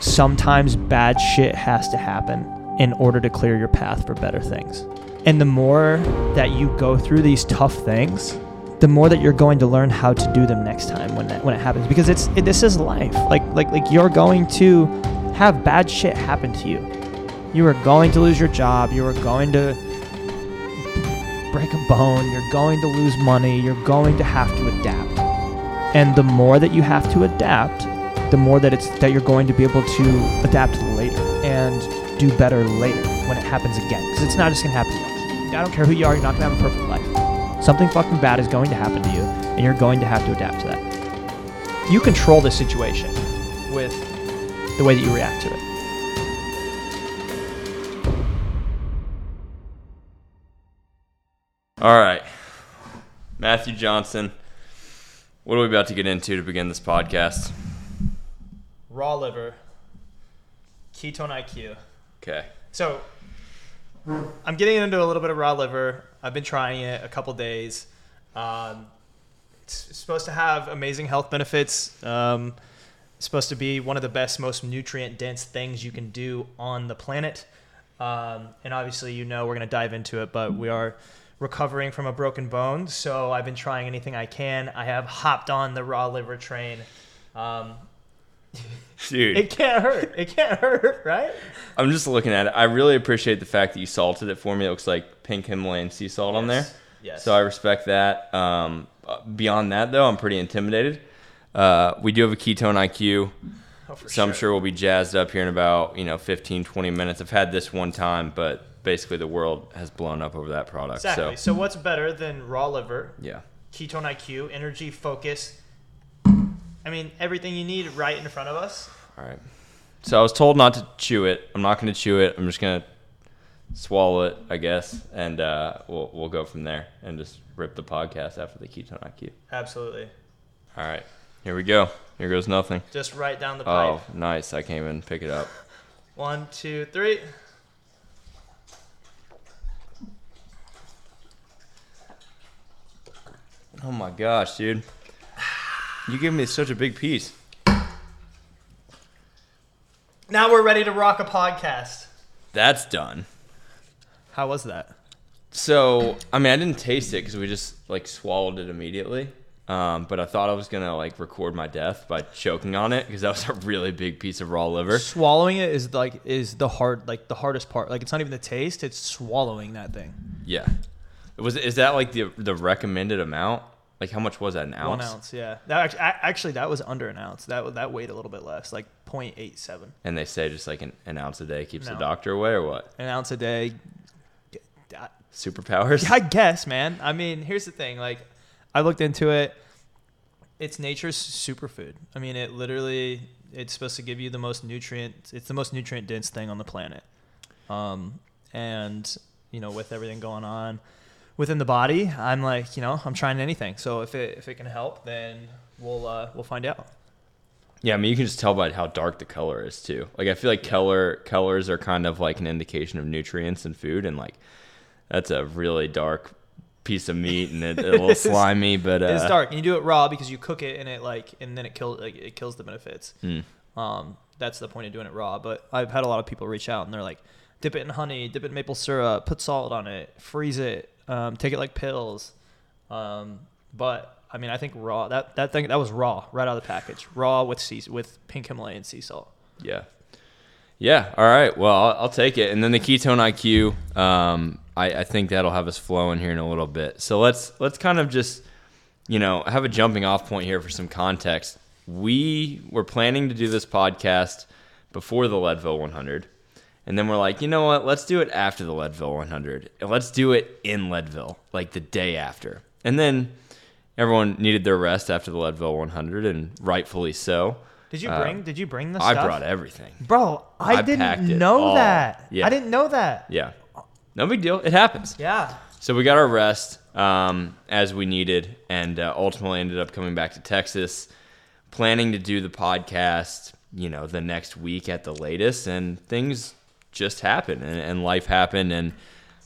sometimes bad shit has to happen in order to clear your path for better things. And the more that you go through these tough things, the more that you're going to learn how to do them next time when that, when it happens because it's it, this is life. Like like like you're going to have bad shit happen to you. You are going to lose your job, you are going to break a bone, you're going to lose money, you're going to have to adapt. And the more that you have to adapt, the more that it's that you're going to be able to adapt later and do better later when it happens again. Because it's not just gonna happen once. I don't care who you are, you're not gonna have a perfect life. Something fucking bad is going to happen to you, and you're going to have to adapt to that. You control the situation with the way that you react to it. All right. Matthew Johnson. What are we about to get into to begin this podcast? Raw liver, ketone IQ. Okay. So I'm getting into a little bit of raw liver. I've been trying it a couple days. Um, it's supposed to have amazing health benefits. Um, it's supposed to be one of the best, most nutrient dense things you can do on the planet. Um, and obviously, you know, we're going to dive into it, but we are recovering from a broken bone. So I've been trying anything I can. I have hopped on the raw liver train. Um, Dude, it can't hurt. It can't hurt, right? I'm just looking at it. I really appreciate the fact that you salted it for me. It looks like pink Himalayan sea salt on there. Yes. So I respect that. Um, beyond that, though, I'm pretty intimidated. Uh, we do have a ketone IQ, Oh, so I'm sure we'll be jazzed up here in about you know 15, 20 minutes. I've had this one time, but basically the world has blown up over that product. Exactly. So So what's better than raw liver, yeah, ketone IQ, energy, focus? I mean, everything you need right in front of us. all right. So I was told not to chew it. I'm not going to chew it. I'm just going to swallow it, I guess, and uh, we'll we'll go from there and just rip the podcast after the ketone IQ. Absolutely. All right, here we go. Here goes nothing. Just right down the pipe. Oh, nice! I can't even pick it up. One, two, three. Oh my gosh, dude! You give me such a big piece. Now we're ready to rock a podcast. That's done. How was that? So, I mean, I didn't taste it because we just like swallowed it immediately. Um, but I thought I was gonna like record my death by choking on it because that was a really big piece of raw liver. Swallowing it is like is the hard like the hardest part. Like it's not even the taste; it's swallowing that thing. Yeah. Was is that like the the recommended amount? Like how much was that? An ounce? One ounce, yeah. That actually, actually that was under an ounce. That that weighed a little bit less, like 0.87. And they say just like an, an ounce a day keeps the doctor away or what? An ounce a day. Superpowers? I guess, man. I mean, here's the thing. Like, I looked into it. It's nature's superfood. I mean, it literally it's supposed to give you the most nutrient. It's the most nutrient dense thing on the planet. Um, and you know, with everything going on within the body, I'm like, you know, I'm trying anything. So if it if it can help, then we'll uh, we'll find out. Yeah, I mean you can just tell by how dark the color is too. Like I feel like color colors are kind of like an indication of nutrients in food, and like that's a really dark piece of meat and it, a little It's- slimy, but uh, it's dark, and you do it raw because you cook it and it like, and then it kills like, it kills the benefits. mm, Um, that's the point of doing it raw. But I've had a lot of people reach out and they're like, dip it in honey, dip it in maple syrup, put salt on it, freeze it, um, take it like pills. Um, but I mean, I think raw that that thing that was raw right out of the package, raw with sea with pink Himalayan sea salt. yeah, yeah. All right, well I'll, I'll take it. And then the ketone IQ, um, I, I think that'll have us flowing here in a little bit. So let's let's kind of just you know have a jumping off point here for some context. We were planning to do this podcast before the Leadville 100. And then we're like, you know what? Let's do it after the Leadville 100. And let's do it in Leadville, like the day after. And then everyone needed their rest after the Leadville 100, and rightfully so. Did you Uh, bring? did you bring the stuff? I stuff? brought everything. Bro, I, I didn't know all. that. Yeah. I didn't know that. Yeah. No big deal. It happens. Yeah. So we got our rest um, as we needed, and uh, ultimately ended up coming back to Texas, planning to do the podcast, you know, the next week at the latest, and things just happened, and, and life happened, and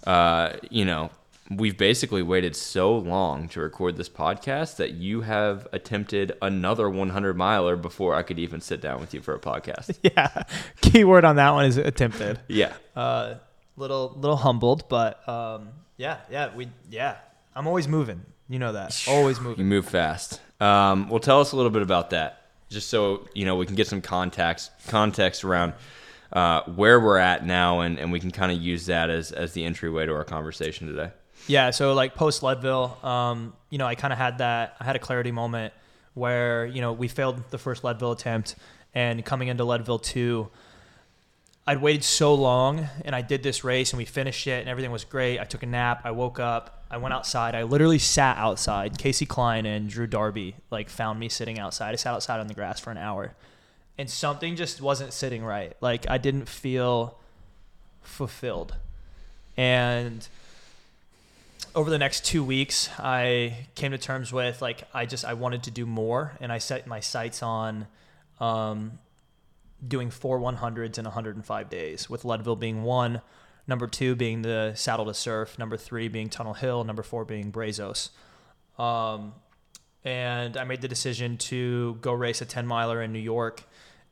uh, you know, we've basically waited so long to record this podcast that you have attempted another 100 miler before I could even sit down with you for a podcast. yeah. Keyword on that one is attempted. yeah. Uh, little little humbled, but um, yeah, yeah, we yeah. I'm always moving. You know that. Always moving. You move fast. Um, well, tell us a little bit about that, just so you know we can get some context context around uh, where we're at now, and, and we can kind of use that as as the entryway to our conversation today. Yeah, so like post Leadville, um, you know, I kind of had that. I had a clarity moment where you know we failed the first Leadville attempt, and coming into Leadville two, I'd waited so long, and I did this race, and we finished it, and everything was great. I took a nap. I woke up. I went outside. I literally sat outside. Casey Klein and Drew Darby like found me sitting outside. I sat outside on the grass for an hour, and something just wasn't sitting right. Like I didn't feel fulfilled, and over the next two weeks, I came to terms with like I just I wanted to do more, and I set my sights on um, doing four 100s in 105 days, with Leadville being one, number two being the Saddle to Surf, number three being Tunnel Hill, number four being Brazos. Um, and I made the decision to go race a 10 miler in New York.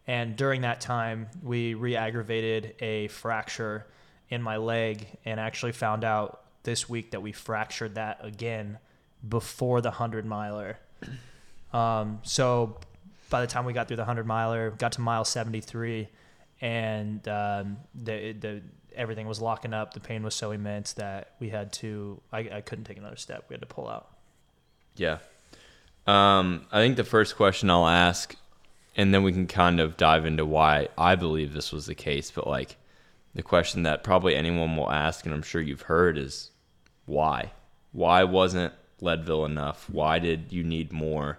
And during that time, we re aggravated a fracture in my leg and actually found out this week that we fractured that again before the 100 miler. Um, so by the time we got through the 100 miler, got to mile 73, and um, the, the everything was locking up. The pain was so immense that we had to, I, I couldn't take another step. We had to pull out. Yeah. Um, I think the first question I'll ask, and then we can kind of dive into why I believe this was the case. But like, the question that probably anyone will ask, and I'm sure you've heard, is why? Why wasn't Leadville enough? Why did you need more?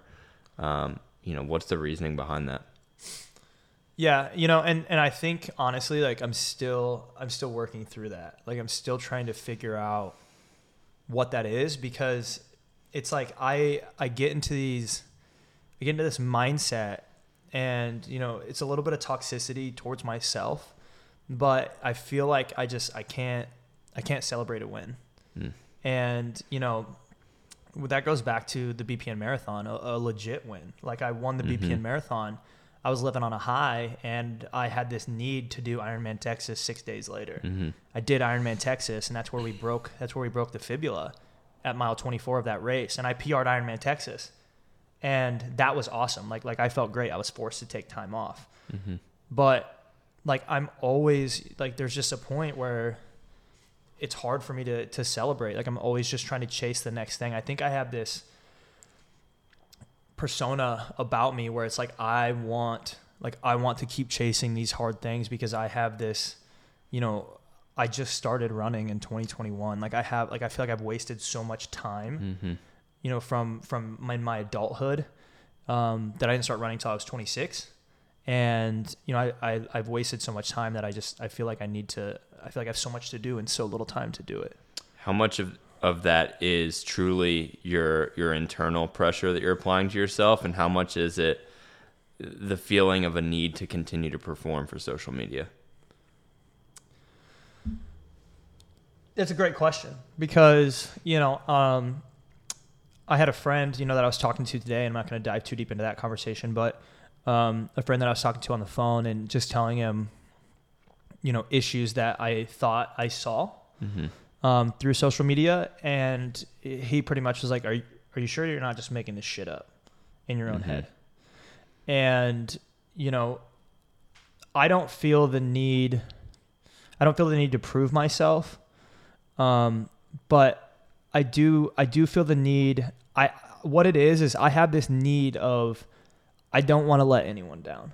Um, you know, what's the reasoning behind that? Yeah, you know, and and I think honestly, like I'm still I'm still working through that. Like I'm still trying to figure out what that is because it's like I I get into these I get into this mindset and you know, it's a little bit of toxicity towards myself, but I feel like I just I can't I can't celebrate a win. Mm. And, you know, that goes back to the BPN marathon, a, a legit win. Like I won the Mhm. BPN marathon. I was living on a high and I had this need to do Ironman Texas 6 days later. Mm-hmm. I did Ironman Texas and that's where we broke that's where we broke the fibula at mile 24 of that race and I PR'd Ironman Texas. And that was awesome. Like like I felt great. I was forced to take time off. Mm-hmm. But like I'm always like there's just a point where it's hard for me to to celebrate. Like I'm always just trying to chase the next thing. I think I have this persona about me where it's like I want like I want to keep chasing these hard things because I have this, you know, I just started running in 2021. Like I have like I feel like I've wasted so much time, Mm-hmm. You know, from from my, my adulthood um, that I didn't start running until I was 26. And you know, I, I I've wasted so much time that I just I feel like I need to I feel like I have so much to do and so little time to do it. How much of of that is truly your your internal pressure that you're applying to yourself, and how much is it the feeling of a need to continue to perform for social media? It's a great question because you know um, I had a friend you know that I was talking to today. And I'm not going to dive too deep into that conversation, but um, a friend that I was talking to on the phone and just telling him, you know, issues that I thought I saw Mm-hmm. um, through social media, and he pretty much was like, "Are you are you sure you're not just making this shit up in your own Mhm. head?" And you know, I don't feel the need. I don't feel the need to prove myself, um, but I do. I do feel the need. I what it is is I have this need of I don't want to let anyone down,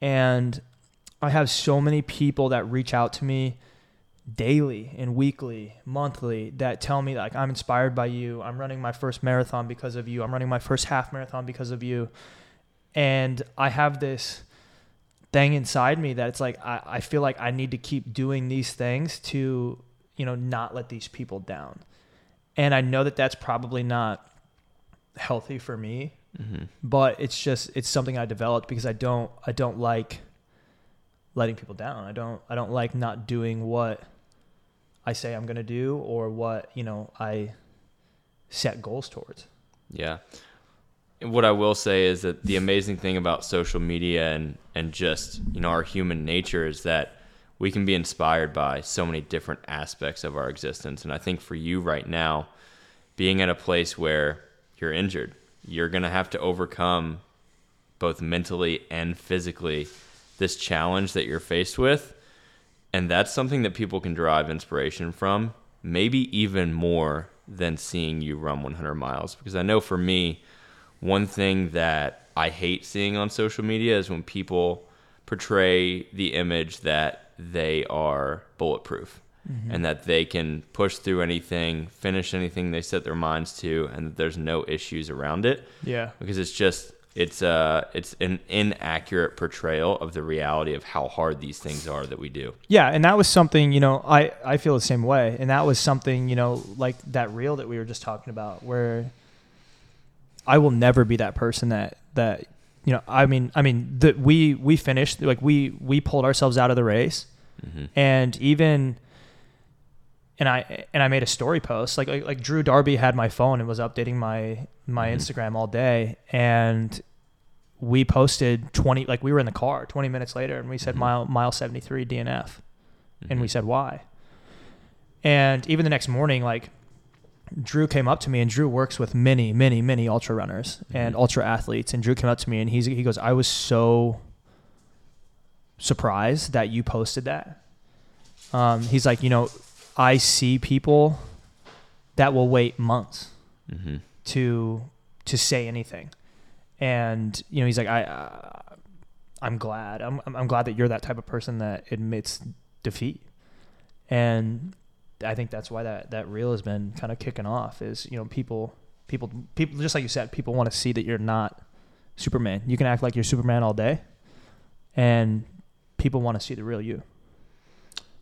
and I have so many people that reach out to me daily and weekly, monthly that tell me like I'm inspired by you. I'm running my first marathon because of you. I'm running my first half marathon because of you. And I have this thing inside me that it's like I, I feel like I need to keep doing these things to, you know, not let these people down. And I know that that's probably not healthy for me, Mm-hmm. but it's just it's something I developed because I don't I don't like letting people down. I don't I don't like not doing what I say I'm going to do or what, you know, I set goals towards. Yeah. What I will say is that the amazing thing about social media and, and just, you know, our human nature is that we can be inspired by so many different aspects of our existence. And I think for you right now, being at a place where you're injured, you're going to have to overcome both mentally and physically this challenge that you're faced with. And that's something that people can derive inspiration from, maybe even more than seeing you run 100 miles. Because I know for me, one thing that I hate seeing on social media is when people portray the image that they are bulletproof mm-hmm. and that they can push through anything, finish anything they set their minds to, and that there's no issues around it. Yeah. Because it's just it's uh it's an inaccurate portrayal of the reality of how hard these things are that we do. Yeah, and that was something, you know, I I feel the same way. And that was something, you know, like that reel that we were just talking about where I will never be that person that that you know, I mean, I mean, that we we finished like we we pulled ourselves out of the race, mm-hmm. and even and I and I made a story post like, like like Drew Darby had my phone and was updating my my mm-hmm. Instagram all day, and we posted twenty like we were in the car twenty minutes later, and we said mm-hmm. mile mile seventy three DNF, and we mm-hmm. said why, and even the next morning like Drew came up to me, and Drew works with many, many, many ultra runners mm-hmm. and ultra athletes. And Drew came up to me, and he's he goes, "I was so surprised that you posted that." Um, he's like, you know, I see people that will wait months mm-hmm. to to say anything, and you know, he's like, I, uh, I'm glad. I'm I'm glad that you're that type of person that admits defeat, and I think that's why that that reel has been kind of kicking off. Is you know people people people just like you said, people want to see that you're not Superman. You can act like you're Superman all day, and people want to see the real you.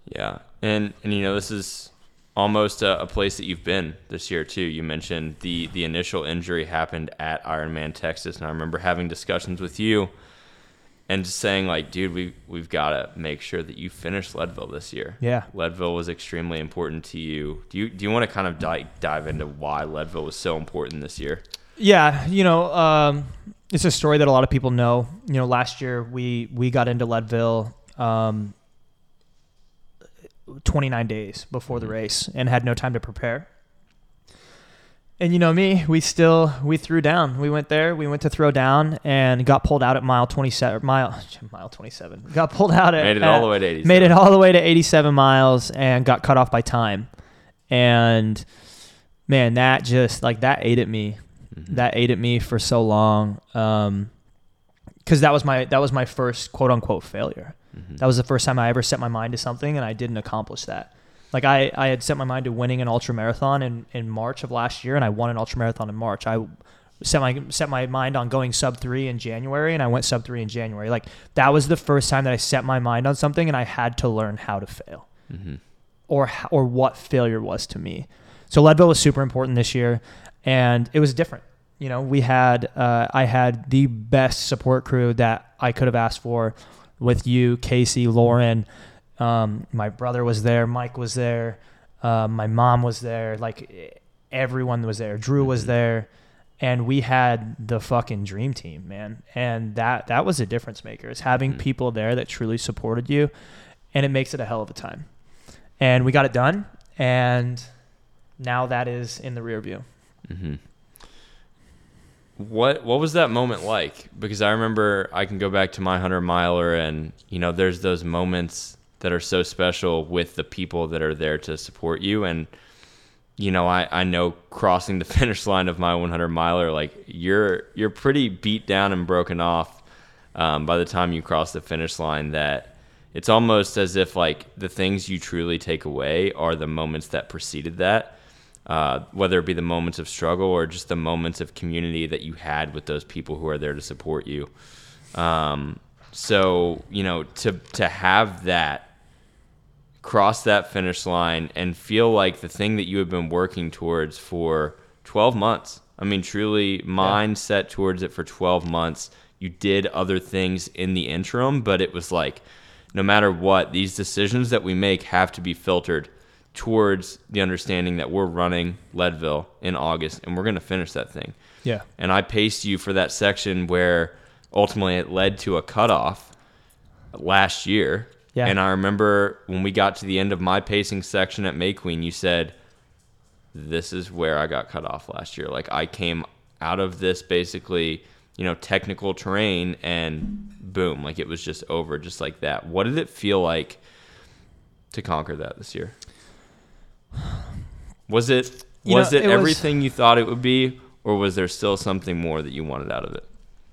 Yeah, and and you know this is almost a, a, place that you've been this year too. You mentioned the the initial injury happened at Ironman Texas, and I remember having discussions with you and just saying like, dude, we we've got to make sure that you finish Leadville this year. Yeah, Leadville was extremely important to you. Do you do you want to kind of dive dive into why Leadville was so important this year? Yeah, you know, um, it's a story that a lot of people know. You know, last year we we got into Leadville. Um, 29 days before the mm-hmm. race and had no time to prepare and you know me, we still we threw down. We went there, we went to throw down, and got pulled out at mile twenty seven. Mile mile twenty seven. Got pulled out at made it at, all the way to eighty. Made it all the way to eighty seven miles, and got cut off by time. And man, that just like that ate at me. Mm-hmm. That ate at me for so long. Um, because that was my that was my first quote unquote failure. Mm-hmm. That was the first time I ever set my mind to something and I didn't accomplish that. Like I, I had set my mind to winning an ultra marathon in, in March of last year, and I won an ultra marathon in March. I set my set my mind on going sub three in January, and I went sub three in January. Like that was the first time that I set my mind on something, and I had to learn how to fail, mm-hmm. or or what failure was to me. So Leadville was super important this year, and it was different. You know, we had uh, I had the best support crew that I could have asked for, with you, Casey, Lauren. Um, my brother was there, Mike was there, uh, my mom was there, like everyone was there. Drew was mm-hmm. there, and we had the fucking dream team, man. And that that was a difference maker. Is having mm-hmm. people there that truly supported you, and it makes it a hell of a time. And we got it done, and now that is in the rear view. Mm-hmm. What what was that moment like? Because I remember I can go back to my hundred miler, and you know, there's those moments that are so special with the people that are there to support you. And you know I, I know crossing the finish line of my 100 miler like you're you're pretty beat down and broken off um, by the time you cross the finish line that it's almost as if like the things you truly take away are the moments that preceded that uh, whether it be the moments of struggle or just the moments of community that you had with those people who are there to support you. Um, so you know to to have that cross that finish line and feel like the thing that you have been working towards for 12 months. I mean, truly, mind yeah. set towards it for 12 months. You did other things in the interim, but it was like, no matter what, these decisions that we make have to be filtered towards the understanding that we're running Leadville in August and we're going to finish that thing. Yeah. And I paced you for that section where ultimately it led to a cutoff last year. Yeah. And I remember when we got to the end of my pacing section at May Queen, you said, This is where I got cut off last year. Like I came out of this basically, you know, technical terrain and boom, like it was just over just like that. What did it feel like to conquer that this year? Was it You was know, it, it was- everything you thought it would be, or was there still something more that you wanted out of it?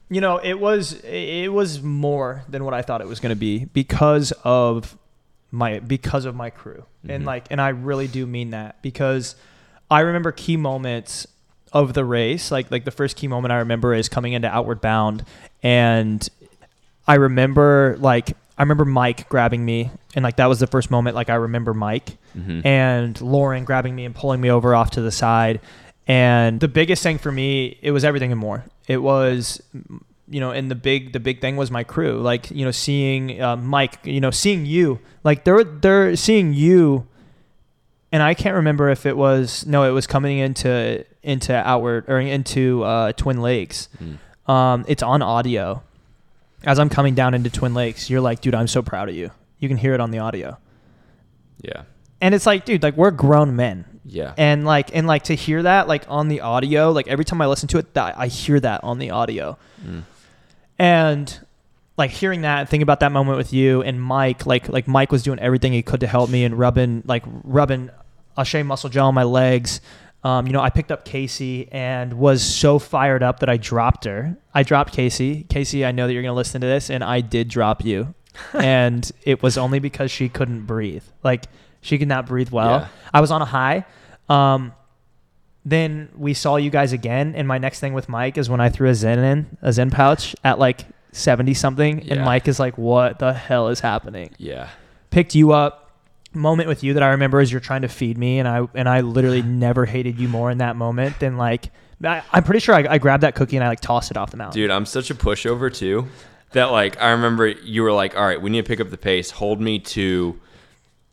You know, it was it was more than what I thought it was going to be because of my because of my crew. And like and I really do mean that because I remember key moments of the race. Like like the first key moment I remember is coming into Outward Bound and I remember like I remember Mike grabbing me and like that was the first moment like I remember Mike Mhm. and Lauren grabbing me and pulling me over off to the side. And the biggest thing for me, it was everything and more. It was, you know, and the big, the big thing was my crew. Like, you know, seeing uh, Mike, you know, seeing you, like they're they're seeing you. And I can't remember if it was no, it was coming into into outward or into uh, Twin Lakes. Mm. Um, it's on audio. As I'm coming down into Twin Lakes, you're like, dude, I'm so proud of you. You can hear it on the audio. Yeah. And it's like, dude, like we're grown men Yeah. and like and like to hear that like on the audio like every time i listen to it that i hear that on the audio. Mm. and like hearing that and thinking about that moment with you and mike like like mike was doing everything he could to help me and rubbing like rubbing a shea muscle gel on my legs. Um, you know i picked up casey and was so fired up that i dropped her. I dropped casey. Casey i know that you're going to listen to this and i did drop you. And it was only because she couldn't breathe. Like she could not breathe well Yeah. i was on a high um, then we saw you guys again, and my next thing with Mike is when I threw a Zyn in, a Zyn pouch at like 70 something, and Mike is like, What the hell is happening? Yeah. Picked you up. Moment with you that I remember is you're trying to feed me, and I and I literally never hated you more in that moment than like I, I'm pretty sure I, I grabbed that cookie and I like tossed it off the mountain. Dude, I'm such a pushover too that like I remember you were like, "All right, we need to pick up the pace. Hold me to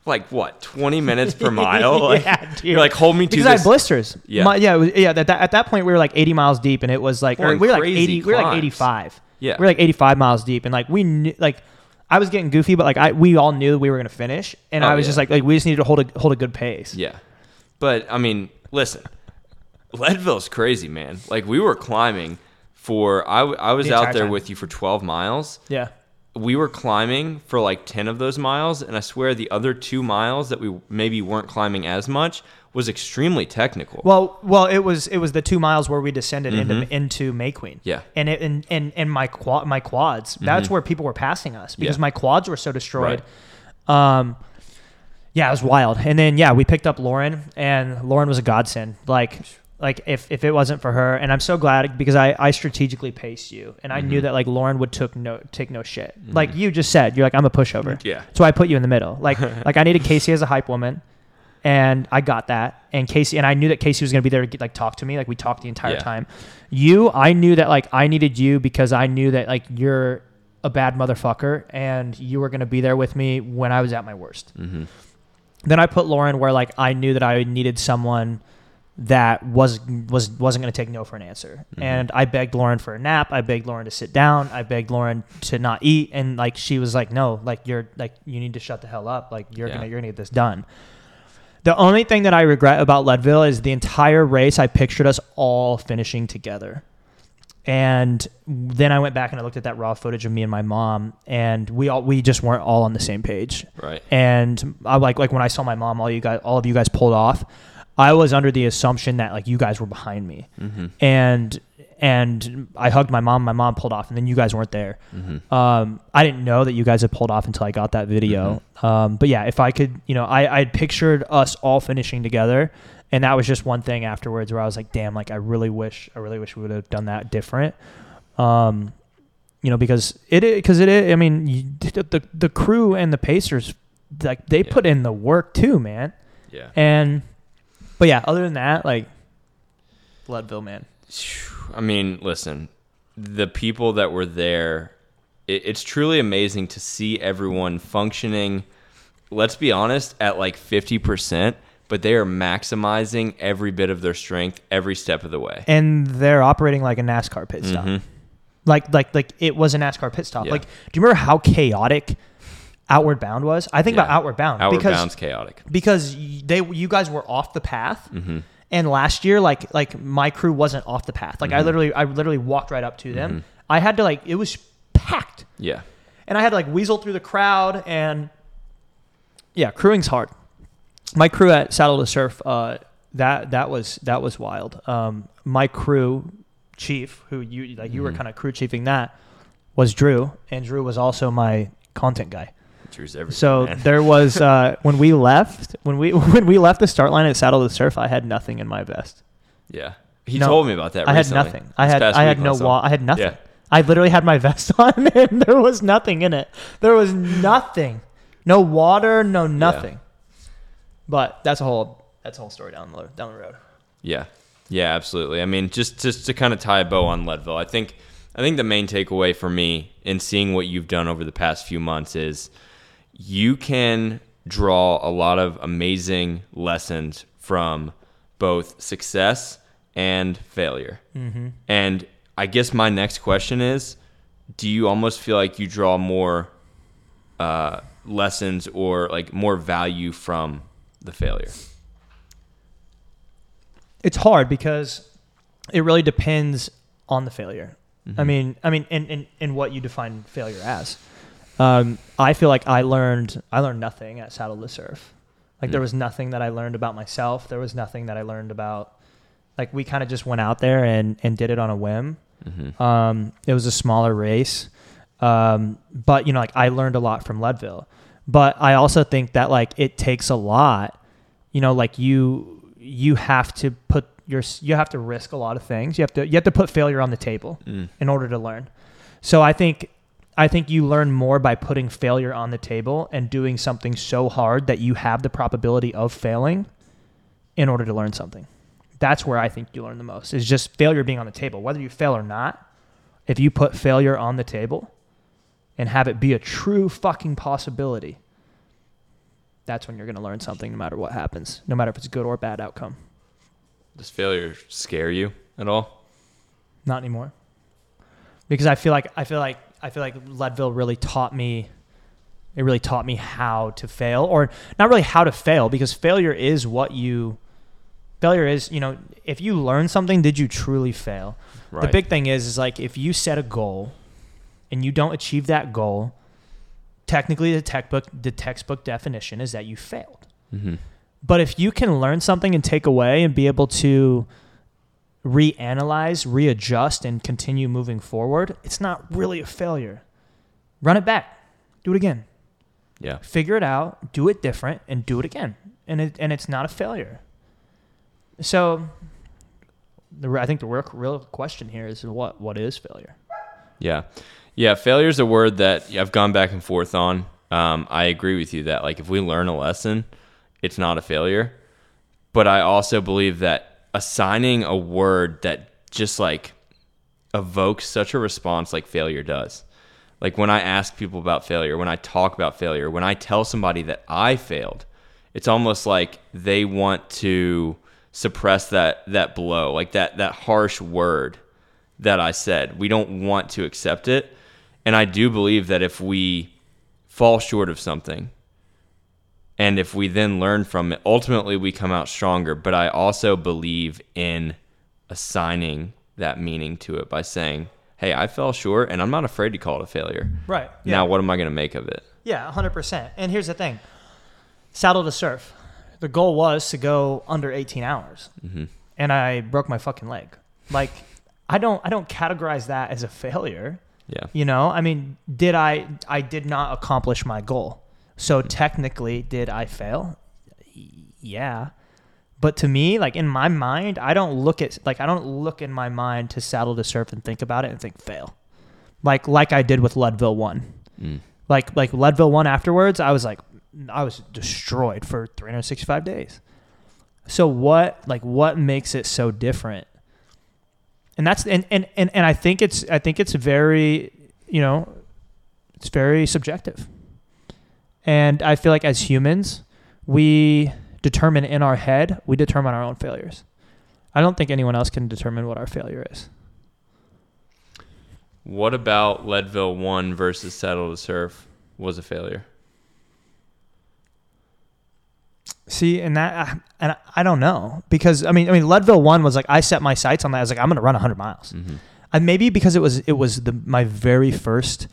like what, 20 minutes per mile?" Like, yeah, dude. You're like, "Hold me to because I this." had blisters. Yeah. My- yeah, was, yeah. That, that, at that point, we were like 80 miles deep, and it was like we were like crazy 80. We were like 85. Yeah. we were like 85 miles deep, and like we knew, like I was getting goofy, but like I we all knew we were gonna finish, and Oh, I was yeah. just like like we just needed to hold a hold a good pace. yeah. But I mean, listen. Leadville's crazy, man. Like we were climbing for i, I was The out there time. with you for 12 miles. Yeah. We were climbing for like 10 of those miles and I swear the other 2 miles that we maybe weren't climbing as much was extremely technical. Well, well, it was it was the two miles where we descended into into May Queen. Mm-hmm. Yeah. and it and and, and my quad my quads. That's where people were passing us because Yeah. my quads were so destroyed. Um, yeah, it was wild. And then yeah, we picked up Lauren, and Lauren was a godsend. Like like if if it wasn't for her, and I'm so glad because I I strategically paced you, and I Mm-hmm. knew that like Lauren would took no take no shit. Like you just said, you're like I'm a pushover. Yeah. So I put you in the middle. Like like I needed Casey as a hype woman. And I got that, and Casey, and I knew that Casey was gonna be there to get, like talk to me. Like we talked the entire Yeah. time. You, I knew that like I needed you because I knew that like you're a bad motherfucker, and you were gonna be there with me when I was at my worst. Mhm. Then I put Lauren where like I knew that I needed someone that was was wasn't going to take no for an answer. Mm-hmm. And I begged Lauren for a nap. I begged Lauren to sit down. I begged Lauren to not eat and like she was like no, like you're like you need to shut the hell up. Like you're Yeah. going to you're to get this done. The only thing that I regret about Leadville is the entire race I pictured us all finishing together. And then I went back and I looked at that raw footage of me and my mom and we all we just weren't all on the same page Right. and I like like when I saw my mom, all you guys, all of you guys pulled off. I was under the assumption that like you guys were behind me, Mhm. and and I hugged my mom. My mom pulled off, and then you guys weren't there. Mhm. Um, I didn't know that you guys had pulled off until I got that video. Um, but yeah, if I could, you know, I I had pictured us all finishing together, and that was just one thing afterwards where I was like, damn, like I really wish, I really wish we would have done that different. Um, you know, because it because it, I mean, you, the, the the crew and the Pacers, like they Yeah. put in the work too, man. Yeah. And but yeah, other than that, like Leadville, man. I mean, listen, the people that were there, it, it's truly amazing to see everyone functioning let's be honest, at like 50%, but they are maximizing every bit of their strength every step of the way. and they're operating like a NASCAR pit stop. Mhm. Like like like it was a NASCAR pit stop. Yeah. Like, do you remember how chaotic Outward Bound was? I think about Outward Bound Outward because bound's chaotic. because they you guys were off the path. Mm-hmm. And last year, like like my crew wasn't off the path. Like I Mm-hmm. literally I literally walked right up to them. I had to like it was packed, Yeah. and I had to like weasel through the crowd. And yeah, crewing's hard. My crew at Saddle to Surf, uh, that that was that was wild. Um, my crew chief, who you like you were Mhm. kind of crew chiefing that, was Drew, and Drew was also my content guy. Everything. So man. there was uh, when we left when we when we left the start line at Saddle to Surf, I had nothing in my vest. yeah. He No, told me about that I had nothing. I had I had no wall. I had nothing. Yeah. I literally had my vest on and there was nothing in it. There was nothing. No water, no nothing. But that's a whole that's a whole story down the down the road. Yeah, yeah, absolutely. I mean, just just to kind of tie a bow on Leadville, I think I think the main takeaway for me in seeing what you've done over the past few months is you can draw a lot of amazing lessons from both success and failure. Mm-hmm. And I guess my next question is, do you almost feel like you draw more uh, lessons or like more value from the failure? It's hard because it really depends on the failure. Mm-hmm. I mean, I mean, in, in, in what you define failure as. Um, I feel like I learned I learned nothing at Saddle to Surf. Like there Mm. was nothing that I learned about myself. There was nothing that I learned about. Like we kind of just went out there and and did it on a whim. Mm-hmm. Um, it was a smaller race, um, but you know, like I learned a lot from Leadville. But I also think that like it takes a lot. You know, like you you have to put your you have to risk a lot of things. You have to you have to put failure on the table Mm. in order to learn. So I think I think you learn more by putting failure on the table and doing something so hard that you have the probability of failing in order to learn something. That's where I think you learn the most. Is just failure being on the table. Whether you fail or not, if you put failure on the table and have it be a true fucking possibility, that's when you're going to learn something no matter what happens, no matter if it's a good or bad outcome. Does failure scare you at all? Not anymore. Because I feel like I feel like I feel like Leadville really taught me it really taught me how to fail or not really how to fail because failure is what you failure is, you know, if you learn something, did you truly fail? Right. The big thing is is like if you set a goal and you don't achieve that goal, technically the textbook the textbook definition is that you failed. hmm But if you can learn something and take away and be able to reanalyze, readjust, and continue moving forward, it's not really a failure. Run it back. Do it again. Yeah. Figure it out, do it different, and do it again. And it, and it's not a failure. So the, I think the real, real question here is what what is failure? Yeah. Yeah. Failure is a word that I've gone back and forth on. Um, I agree with you that, like, if we learn a lesson, it's not a failure. But I also believe that assigning a word that just like evokes such a response like failure does. Like when I ask people about failure, when I talk about failure, when I tell somebody that I failed, it's almost like they want to suppress that that blow, like that that harsh word that I said. We don't want to accept it. And I do believe that if we fall short of something and if we then learn from it, ultimately we come out stronger. But I also believe in assigning that meaning to it by saying, hey, I fell short and I'm not afraid to call it a failure. Right. Now, what am I going to make of it? Yeah, 100%. And here's the thing Saddle to Surf. The goal was to go under 18 hours. hmm And I broke my fucking leg. Like, I don't, I don't categorize that as a failure. Yeah. You know, I mean, did I, I did not accomplish my goal. So technically, did I fail? Yeah. But to me, like in my mind, I don't look at, like, I don't look in my mind to Saddle to Surf and think about it and think fail. Like, like I did with Leadville 1 Mm. like like Leadville one afterwards, I was like I was destroyed for 365 days. So what like what makes it so different? And that's and and and, and I think it's I think it's very, you know, it's very subjective. And I feel like as humans, we determine in our head, we determine our own failures. I don't think anyone else can determine what our failure is. What about Leadville 1 versus Saddle to Surf was a failure? See, and that, and I don't know because I mean, I mean, Leadville one was like I set my sights on that. I was like, I'm going to run 100 miles, Mm-hmm. and maybe because it was it was the my very first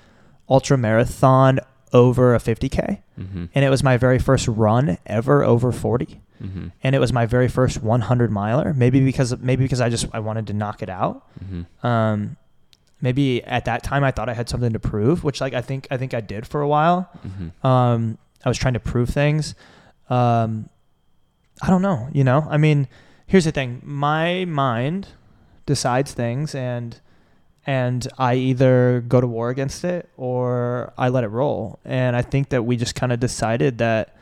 ultra marathon over a 50k, Mm-hmm. and it was my very first run ever over 40, Mm-hmm. and it was my very first 100 miler. Maybe because maybe because I just I wanted to knock it out. Mm-hmm. Um, maybe at that time I thought I had something to prove, which like I think I think I did for a while. Mm-hmm. Um, I was trying to prove things. Um, I don't know. You know, I mean, here's the thing: my mind decides things, and and I either go to war against it or I let it roll. And I think that we just kind of decided that.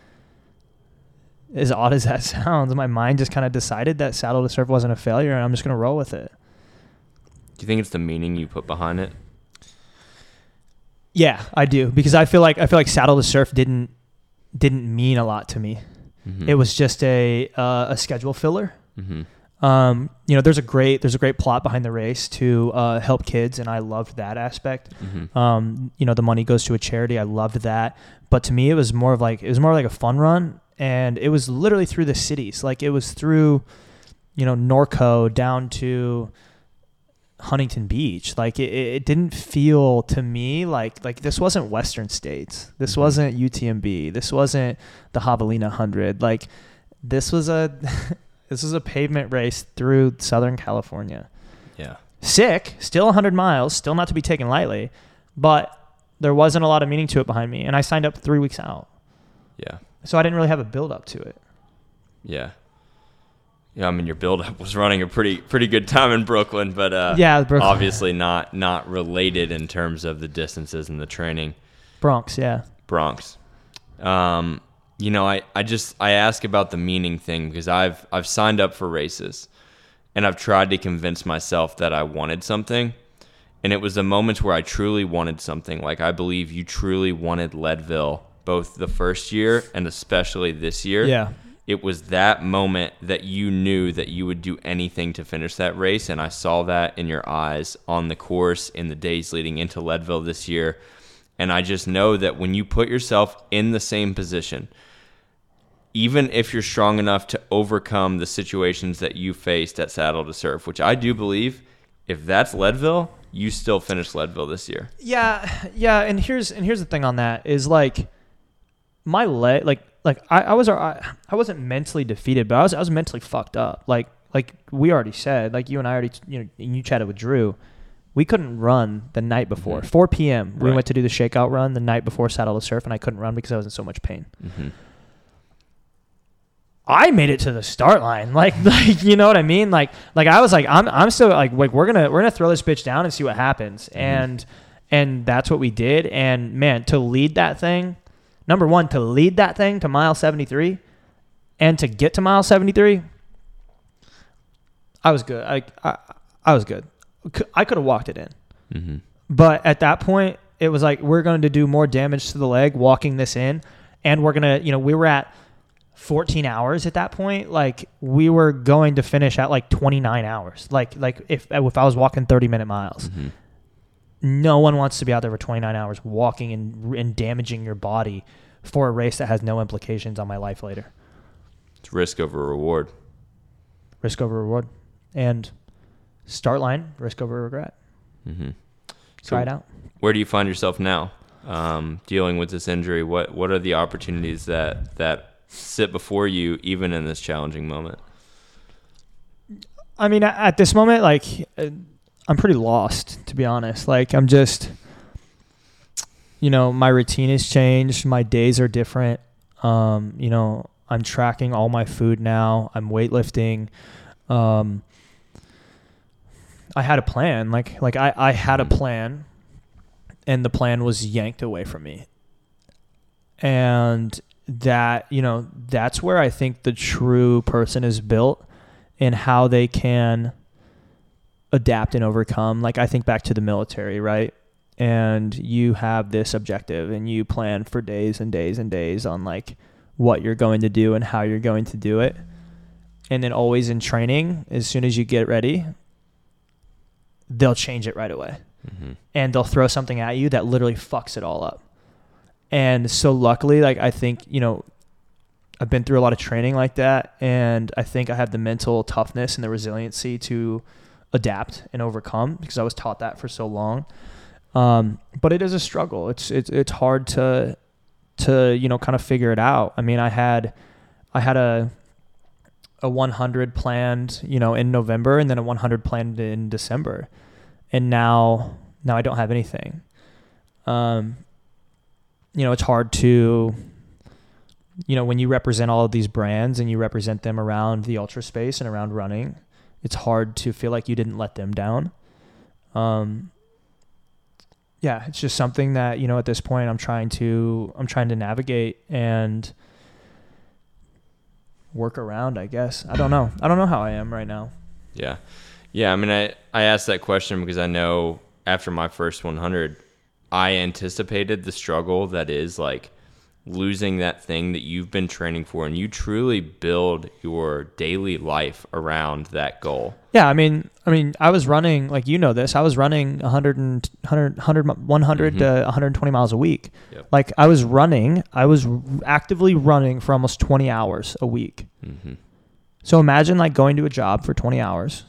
As odd as that sounds, my mind just kind of decided that Saddle to Surf wasn't a failure, and I'm just gonna roll with it. Do you think it's the meaning you put behind it? Yeah, I do because I feel like I feel like Saddle to Surf didn't didn't mean a lot to me. Mm-hmm. It was just a uh, a schedule filler. Mm-hmm. Um, you know, there's a great there's a great plot behind the race to uh, help kids, and I loved that aspect. Mm-hmm. Um, you know, the money goes to a charity. I loved that, but to me, it was more of like it was more like a fun run, and it was literally through the cities. Like it was through, you know, Norco down to Huntington Beach. Like it, it didn't feel to me like like this wasn't Western States. This Mhm. wasn't UTMB. This wasn't the Javelina Hundred. Like this was a this is a pavement race through Southern California. Yeah. Sick, still 100 miles, still not to be taken lightly, but there wasn't a lot of meaning to it behind me, and I signed up three weeks out, Yeah. so I didn't really have a build up to it. Yeah. Yeah, I mean your buildup was running a pretty pretty good time in Brooklyn, but uh, yeah, Brooklyn, obviously not not related in terms of the distances and the training. Bronx, yeah. Bronx. Um, you know, I, I just I ask about the meaning thing because I've I've signed up for races and I've tried to convince myself that I wanted something. And it was the moments where I truly wanted something. Like I believe you truly wanted Leadville both the first year and especially this year. Yeah. It was that moment that you knew that you would do anything to finish that race. And I saw that in your eyes on the course in the days leading into Leadville this year. And I just know that when you put yourself in the same position, even if you're strong enough to overcome the situations that you faced at Saddle to Surf, which I do believe, if that's Leadville, you still finish Leadville this year. Yeah, yeah, and here's and here's the thing on that is like my leg, like like I, I was I, I wasn't mentally defeated, but I was I was mentally fucked up. Like like we already said, like you and I already you know and you chatted with Drew, we couldn't run the night before Mhm. 4 p.m. We Right. went to do the shakeout run the night before Saddle to Surf, and I couldn't run because I was in so much pain. Mm-hmm. I made it to the start line. Like, like you know what I mean? Like, like I was like, I'm, I'm still like, like we're gonna, we're gonna throw this bitch down and see what happens. And, and that's what we did. And man, to lead that thing, number one, to lead that thing to mile 73, and to get to mile 73, I was good. I, I, I was good. I could have walked it in. Mm-hmm. But at that point, it was like we're going to do more damage to the leg walking this in, and we're gonna, you know, we were at 14 hours at that point. Like we were going to finish at like 29 hours. Like like if if I was walking 30 minute miles, Mm-hmm. no one wants to be out there for 29 hours walking and and damaging your body for a race that has no implications on my life later. It's risk over reward. Risk over reward, and start line risk over regret. Mm-hmm. Try it out. Where do you find yourself now, um, dealing with this injury? What What are the opportunities that that sit before you, even in this challenging moment? I mean, at this moment, like, uh, I'm pretty lost, to be honest. Like, I'm just, you know, my routine has changed. My days are different. Um, you know, I'm tracking all my food now. I'm weightlifting. Um, I had a plan. Like, like I, I had a plan, and the plan was yanked away from me. And that, you know, that's where I think the true person is built and how they can adapt and overcome. Like I think back to the military, right? and you have this objective and you plan for days and days and days on like what you're going to do and how you're going to do it. And then always in training, as soon as you get ready, they'll change it right away. Mm-hmm. And they'll throw something at you that literally fucks it all up. And so luckily, like I think, you know, I've been through a lot of training like that and I think I have the mental toughness and the resiliency to adapt and overcome because I was taught that for so long. Um, but it is a struggle. It's it's it's hard to to you know kind of figure it out. I mean, I had I had a a 100 planned, you know, in November and then a 100 planned in December. And now now I don't have anything. Um you know, it's hard to you know, when you represent all of these brands and you represent them around the ultra space and around running, it's hard to feel like you didn't let them down. Um, yeah, it's just something that you know at this point I'm trying to I'm trying to navigate and work around. I guess I don't know. I don't know how I am right now. Yeah. Yeah. I mean, I, I asked that question because I know after my first 100, I anticipated the struggle that is like losing that thing that you've been training for and you truly build your daily life around that goal. Yeah, I mean, I mean, I was running like you know this. I was running 100 and 100 100 100 Mhm. to 120 miles a week. Yep. Like I was running, I was actively running for almost 20 hours a week. Mm-hmm. So imagine like going to a job for 20 hours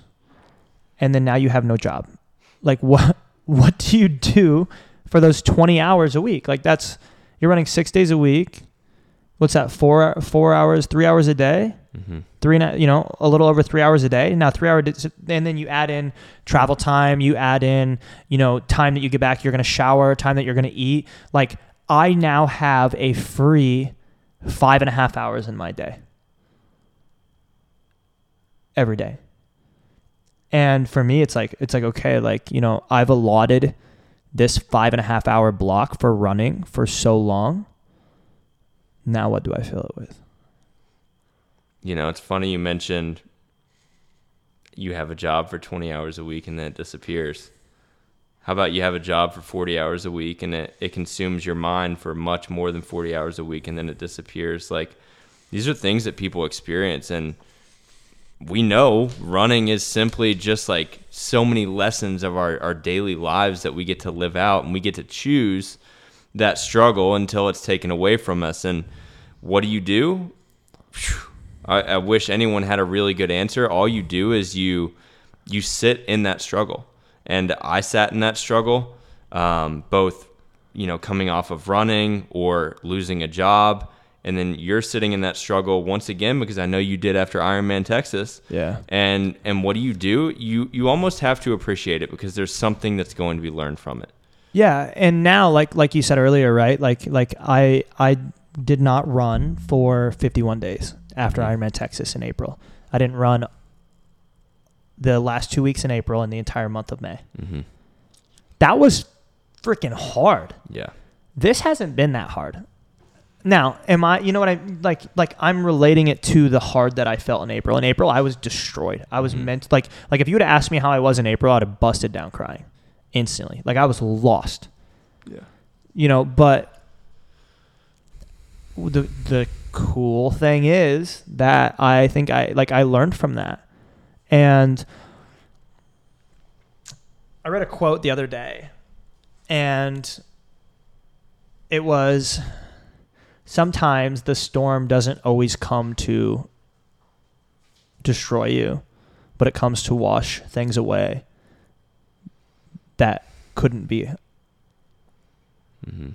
and then now you have no job. Like what what do you do for those 20 hours a week? Like that's you're running 6 days a week. What's that? 4 4 hours, 3 hours a day? Mm-hmm. Three and a, you know, a little over 3 hours a day. Now 3 hour and then you add in travel time, you add in, you know, time that you get back, you're to shower, time that you're to eat. Like I now have a free five and a half hours in my day every day. And for me, it's like it's like okay, like you know, I've allotted this five and a half hour block for running for so long. Now, what do I fill it with? You know, it's funny you mentioned you have a job for 20 hours a week and then it disappears. How about you have a job for 40 hours a week and it, it consumes your mind for much more than 40 hours a week and then it disappears? Like, these are things that people experience. And we know running is simply just like so many lessons of our, our daily lives that we get to live out and we get to choose that struggle until it's taken away from us. And what do you do? I, I wish anyone had a really good answer. All you do is you you sit in that struggle, and I sat in that struggle, um, both you know coming off of running or losing a job, and then you're sitting in that struggle once again because I know you did after Ironman Texas. Yeah. And and what do you do? You you almost have to appreciate it because there's something that's going to be learned from it. Yeah, and now like like you said earlier, right? Like like I I did not run for 51 days after Mhm. Ironman Texas in April. I didn't run the last 2 weeks in April and the entire month of May. Mm-hmm. That was freaking hard. Yeah. This hasn't been that hard. Now, am I you know what I like like I'm relating it to the hard that I felt in April. In April, I was destroyed. I was Mhm. meant like like if you would have asked me how I was in April, I'd have busted down crying instantly. Like I was lost. Yeah. you know but the the cool thing is that i think i like i learned from that and i read a quote the other day and it was sometimes the storm doesn't always come to destroy you but it comes to wash things away that couldn't be Mm-hmm.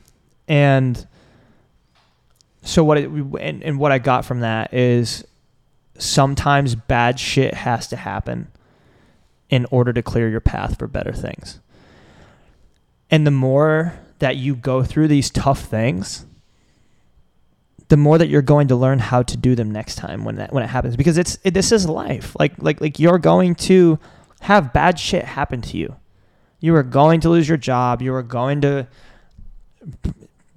and so what it, and, and what I got from that is sometimes bad shit has to happen in order to clear your path for better things. And the more that you go through these tough things, the more that you're going to learn how to do them next time when that when it happens because it's it, this is life. Like like like you're going to have bad shit happen to you. You are going to lose your job, you are going to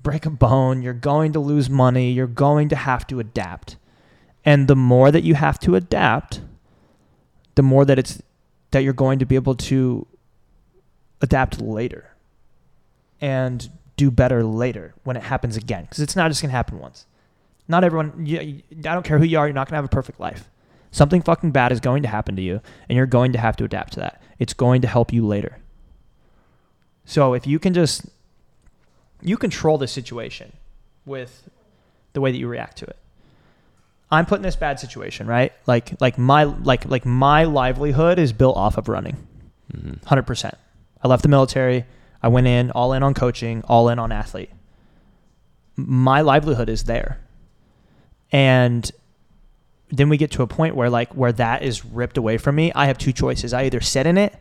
break a bone, you're going to lose money, you're going to have to adapt. And the more that you have to adapt, the more that it's that you're going to be able to adapt later. and do better later when it happens again because it's not just going to happen once. Not everyone, you, I don't care who you are, you're not going to have a perfect life. Something fucking bad is going to happen to you, and you're going to have to adapt to that. It's going to help you later. So if you can just, you control the situation with the way that you react to it. I'm put in this bad situation, right? Like, like my, like, like my livelihood is built off of running, Mm-hmm. hundred percent. I left the military. I went in all in on coaching, all in on athlete. My livelihood is there. And then we get to a point where like where that is ripped away from me. I have two choices. I either sit in it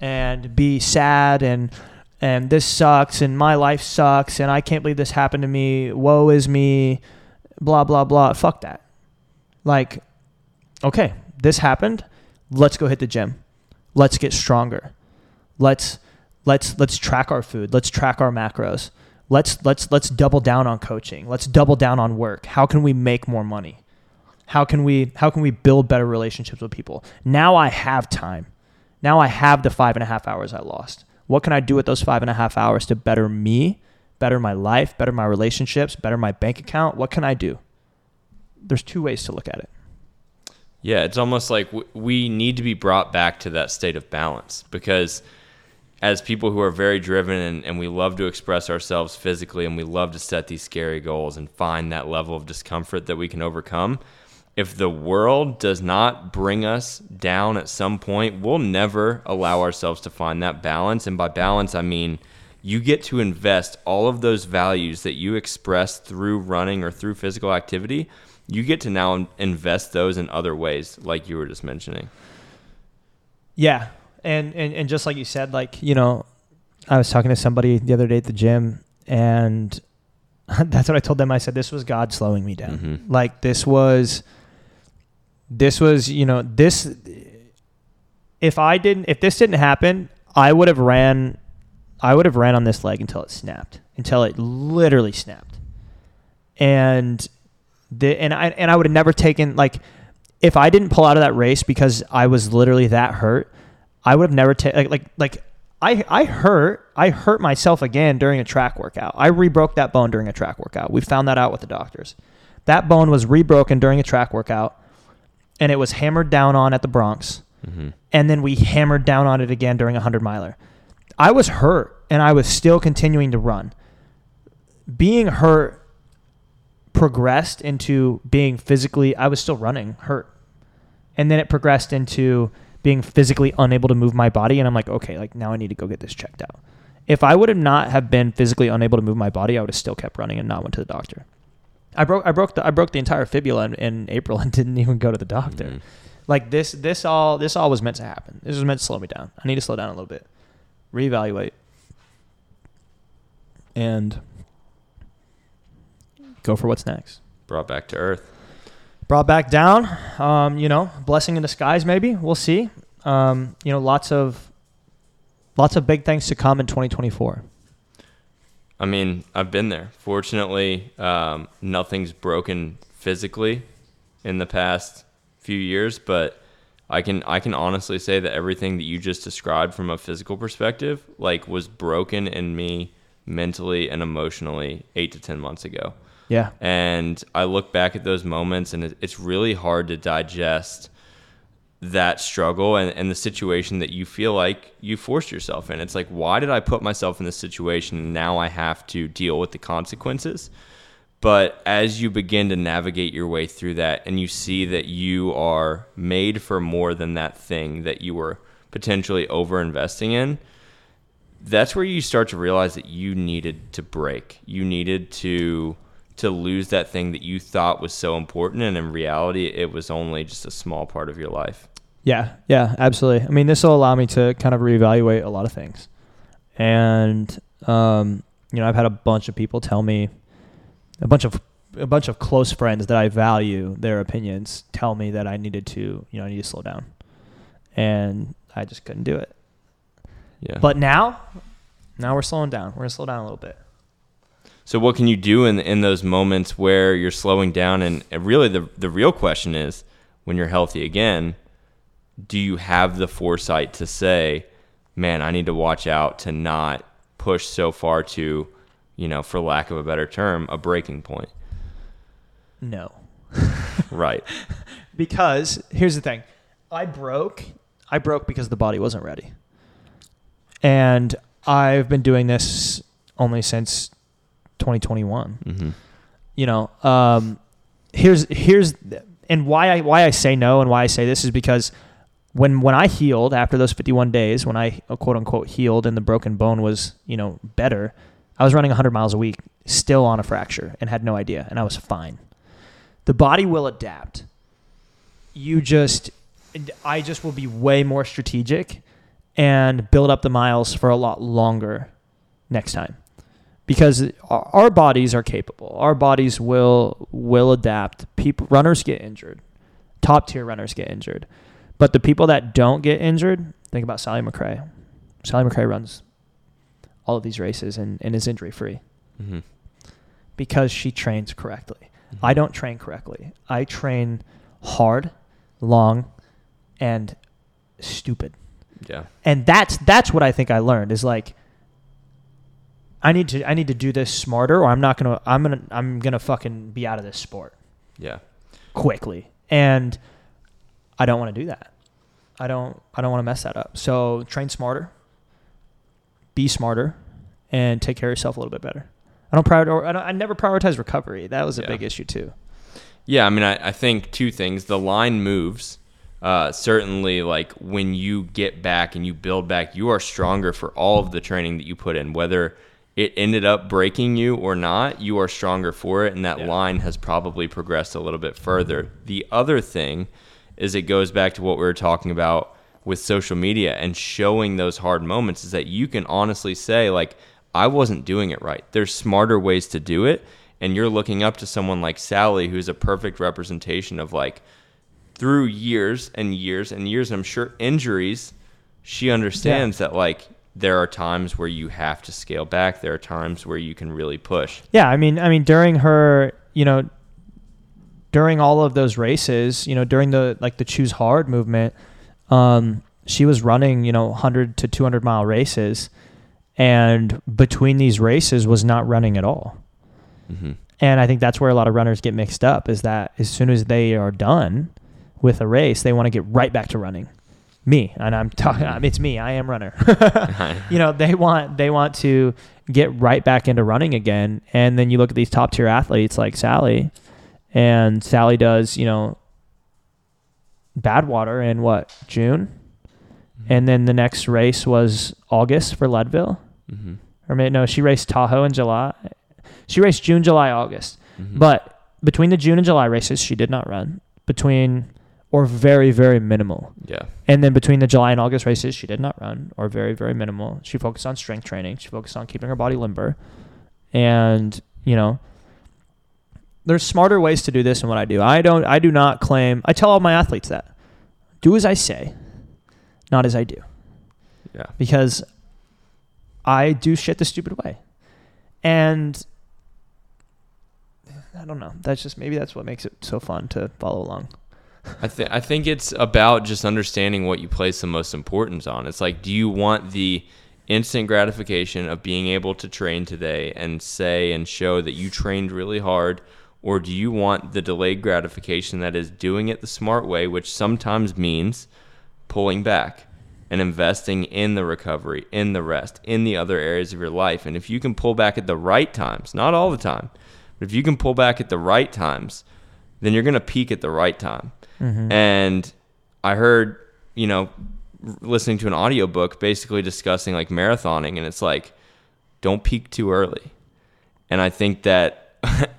and be sad and and this sucks and my life sucks and I can't believe this happened to me. Woe is me. Blah blah blah. Fuck that. Like okay, this happened. Let's go hit the gym. Let's get stronger. Let's let's let's track our food. Let's track our macros. Let's let's let's double down on coaching. Let's double down on work. How can we make more money? How can we how can we build better relationships with people? Now I have time. Now I have the five and a half hours I lost. What can I do with those five and a half hours to better me, better my life, better my relationships, better my bank account? What can I do? There's two ways to look at it. Yeah, it's almost like we need to be brought back to that state of balance because as people who are very driven and, and we love to express ourselves physically and we love to set these scary goals and find that level of discomfort that we can overcome, if the world does not bring us down at some point, we'll never allow ourselves to find that balance. And by balance, I mean you get to invest all of those values that you express through running or through physical activity. You get to now invest those in other ways, like you were just mentioning. Yeah, and and and just like you said, like you know, I was talking to somebody the other day at the gym, and that's what I told them. I said this was God slowing me down. Mhm. Like this was, this was you know this. If I didn't, if this didn't happen, I would have ran, I would have ran on this leg until it snapped, until it literally snapped, and the and I and I would have never taken like if I didn't pull out of that race because I was literally that hurt, I would have never taken like, like like I I hurt I hurt myself again during a track workout. I rebroke that bone during a track workout. We found that out with the doctors. That bone was rebroken during a track workout, and it was hammered down on at the Bronx, Mm-hmm. and then we hammered down on it again during a hundred miler. I was hurt, and I was still continuing to run. Being hurt progressed into being physically I was still running hurt. And then it progressed into being physically unable to move my body and I'm like, okay, like now I need to go get this checked out. If I would have not have been physically unable to move my body, I would have still kept running and not went to the doctor. I broke I broke the I broke the entire fibula in, in April and didn't even go to the doctor. Mhm. Like this this all this all was meant to happen. This was meant to slow me down. I need to slow down a little bit. Reevaluate. And go for what's next Brought back to earth. Brought back down. Um, you know, blessing in disguise. Maybe we'll see. Um, you know, lots of lots of big things to come in 2024. I mean, I've been there. Fortunately, um, nothing's broken physically in the past few years, but I can I can honestly say that everything that you just described from a physical perspective, like, was broken in me mentally and emotionally eight to ten months ago. Yeah, And I look back at those moments, and it's really hard to digest that struggle and, and the situation that you feel like you forced yourself in. It's like, why did I put myself in this situation? And now I have to deal with the consequences. But as you begin to navigate your way through that and you see that you are made for more than that thing that you were potentially over investing in, that's where you start to realize that you needed to break. You needed to to lose that thing that you thought was so important and in reality it was only just a small part of your life. yeah, yeah, absolutely. I mean, this will allow me to kind of reevaluate a lot of things, and um, you know, I've had a bunch of people tell me, a bunch of a bunch of close friends that I value their opinions tell me that I needed to, you know, I need to slow down, and I just couldn't do it. Yeah. But now, now we're slowing down. We're gonna slow down a little bit. So what can you do in in those moments where you're slowing down and, and really the the real question is when you're healthy again, do you have the foresight to say, "Man, I need to watch out to not push so far to, you know, for lack of a better term, a breaking point. No. Right. because here's the thing i broke i broke because the body wasn't ready and i've been doing this only since 2021 hmm you know um here's here's and why i why i say no and why i say this is because when when i healed after those 51 days when i uh, quote unquote healed and the broken bone was you know better i was running 100 miles a week still on a fracture and had no idea and i was fine. The body will adapt. You just I just will be way more strategic and build up the miles for a lot longer next time because our bodies are capable. Our bodies will will adapt. People runners get injured. Top tier runners get injured. But the people that don't get injured, think about Sally McRae. Sally McRae runs all of these races and, and is injury free hmm because she trains correctly. I don't train correctly. I train hard, long, and stupid. Yeah. And that's that's what I think I learned is like I need to I need to do this smarter or I'm not going to I'm going to I'm going to fucking be out of this sport Yeah. quickly. And I don't want to do that. I don't I don't want to mess that up. So train smarter, be smarter, and take care of yourself a little bit better. I don't prioritize. I, don't, I never prioritize recovery. That was a Yeah. big issue too. Yeah, I mean, I, I think two things. The line moves. Uh, certainly, like when you get back and you build back, you are stronger for all of the training that you put in. Whether it ended up breaking you or not, you are stronger for it, and that Yeah. line has probably progressed a little bit further. The other thing is it goes back to what we were talking about with social media and showing those hard moments is that you can honestly say like I wasn't doing it right. There's smarter ways to do it and you're looking up to someone like Sally who's a perfect representation of like through years and years and years I'm sure injuries she understands that like there are times where you have to scale back. There are times where you can really push. Yeah, I mean, I mean, during her, you know, during all of those races, you know, during the like the choose hard movement, um, she was running, you know, 100 to 200 mile races, and between these races was not running at all. hmm And I think that's where a lot of runners get mixed up is that as soon as they are done with a race, they want to get right back to running. Me, and I'm talking, it's me. I am runner. you know, they want they want to get right back into running again. And then you look at these top tier athletes like Sally, and Sally does, you know, Badwater in what June, and then the next race was August for Leadville, hmm or maybe no, she raced Tahoe in July. She raced June, July, August. hmm But between the June and July races, she did not run. Between or very very minimal. yeah. And then between the July and August races, she did not run or very, very minimal. She focused on strength training. She focused on keeping her body limber. And, you know, there's smarter ways to do this than what I do. I don't I do not claim I tell all my athletes that. Do as I say, not as I do. Yeah. Because I do shit the stupid way. And I don't know. That's just maybe that's what makes it so fun to follow along. I think I think it's about just understanding what you place the most importance on. It's like, do you want the instant gratification of being able to train today and say and show that you trained really hard, or do you want the delayed gratification that is doing it the smart way, which sometimes means pulling back and investing in the recovery, in the rest, in the other areas of your life. And if you can pull back at the right times, not all the time, but if you can pull back at the right times, then you're going to peak at the right time. Mm-hmm. And I heard, you know, listening to an audiobook basically discussing like marathoning and it's like don't peak too early. And I think that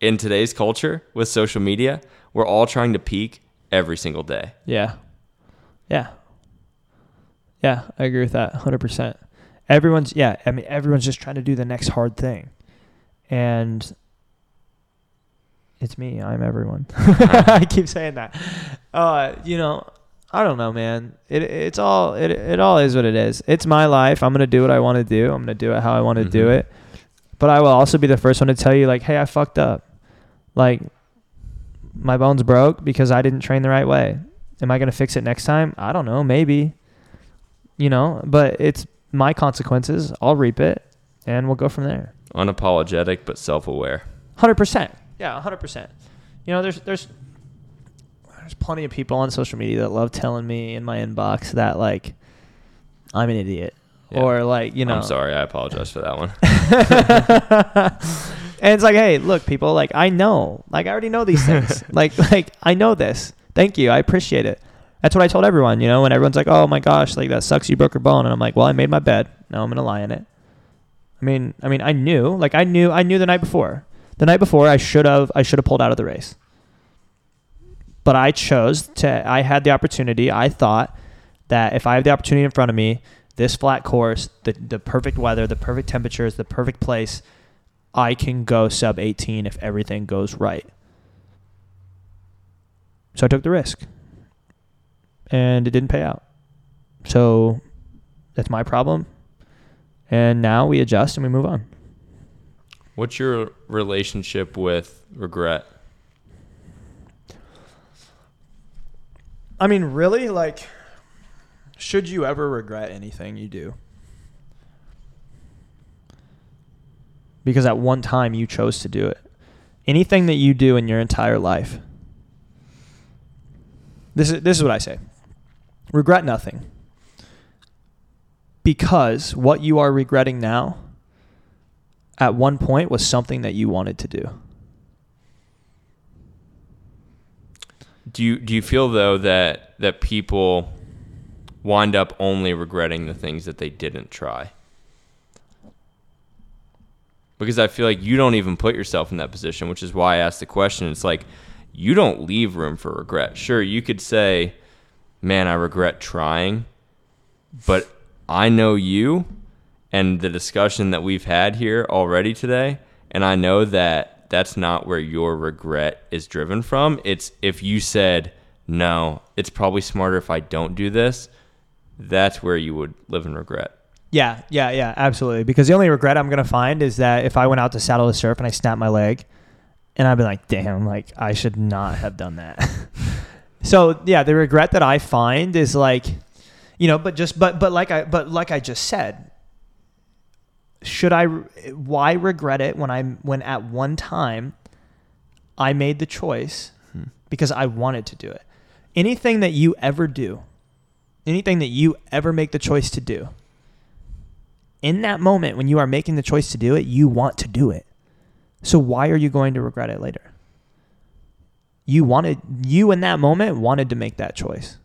in today's culture with social media, we're all trying to peak every single day. Yeah. Yeah. Yeah, I agree with that 100%. Everyone's yeah, I mean everyone's just trying to do the next hard thing. And it's me, I'm everyone. I keep saying that. Uh, you know, I don't know, man. It it's all it it all is what it is. It's my life. I'm going to do what I want to do. I'm going to do it how I want to do Mhm. it. But I will also be the first one to tell you like, "Hey, I fucked up." Like my bones broke because I didn't train the right way. Am I going to fix it next time? I don't know, maybe. You know, but it's my consequences. I'll reap it, and we'll go from there. Unapologetic but self-aware. Hundred percent. Yeah, hundred percent. You know, there's there's there's plenty of people on social media that love telling me in my inbox that like I'm an idiot Yeah. or like you know. I'm sorry. I apologize for that one. and it's like, hey, look, people, like I know, like I already know these things. like, like I know this. Thank you. I appreciate it. That's what I told everyone. You know, when everyone's like, oh my gosh, like that sucks. You broke your bone, and I'm like, well, I made my bed. Now I'm gonna lie in it. I mean, I mean, I knew, like I knew, I knew the night before. The night before, I should have, I should have pulled out of the race. But I chose to. I had the opportunity. I thought that if I have the opportunity in front of me, this flat course, the the perfect weather, the perfect temperatures, the perfect place, I can go sub 18 if everything goes right. So I took the risk. And it didn't pay out. So that's my problem. And now we adjust and we move on. What's your relationship with regret? I mean, really, like, should you ever regret anything you do? Because at one time you chose to do it. Anything that you do in your entire life. This is this is what I say. Regret nothing. Because what you are regretting now at one point was something that you wanted to do. Do you do you feel though that that people wind up only regretting the things that they didn't try? Because I feel like you don't even put yourself in that position, which is why I asked the question. It's like you don't leave room for regret. Sure, you could say, "Man, I regret trying," but I know you and the discussion that we've had here already today, and I know that that's not where your regret is driven from. It's if you said, "No, it's probably smarter if I don't do this." That's where you would live in regret. Yeah, yeah, yeah, absolutely. Because the only regret I'm gonna find is that if I went out to saddle to surf and I snapped my leg, and I'd be like, damn, like I should not have done that. so yeah, the regret that I find is like, you know, but just but but like I but like I just said, should I? Why regret it when I'm when at one time I made the choice hmm. because I wanted to do it. Anything that you ever do, anything that you ever make the choice to do, in that moment when you are making the choice to do it, you want to do it. So why are you going to regret it later? You wanted you in that moment wanted to make that choice.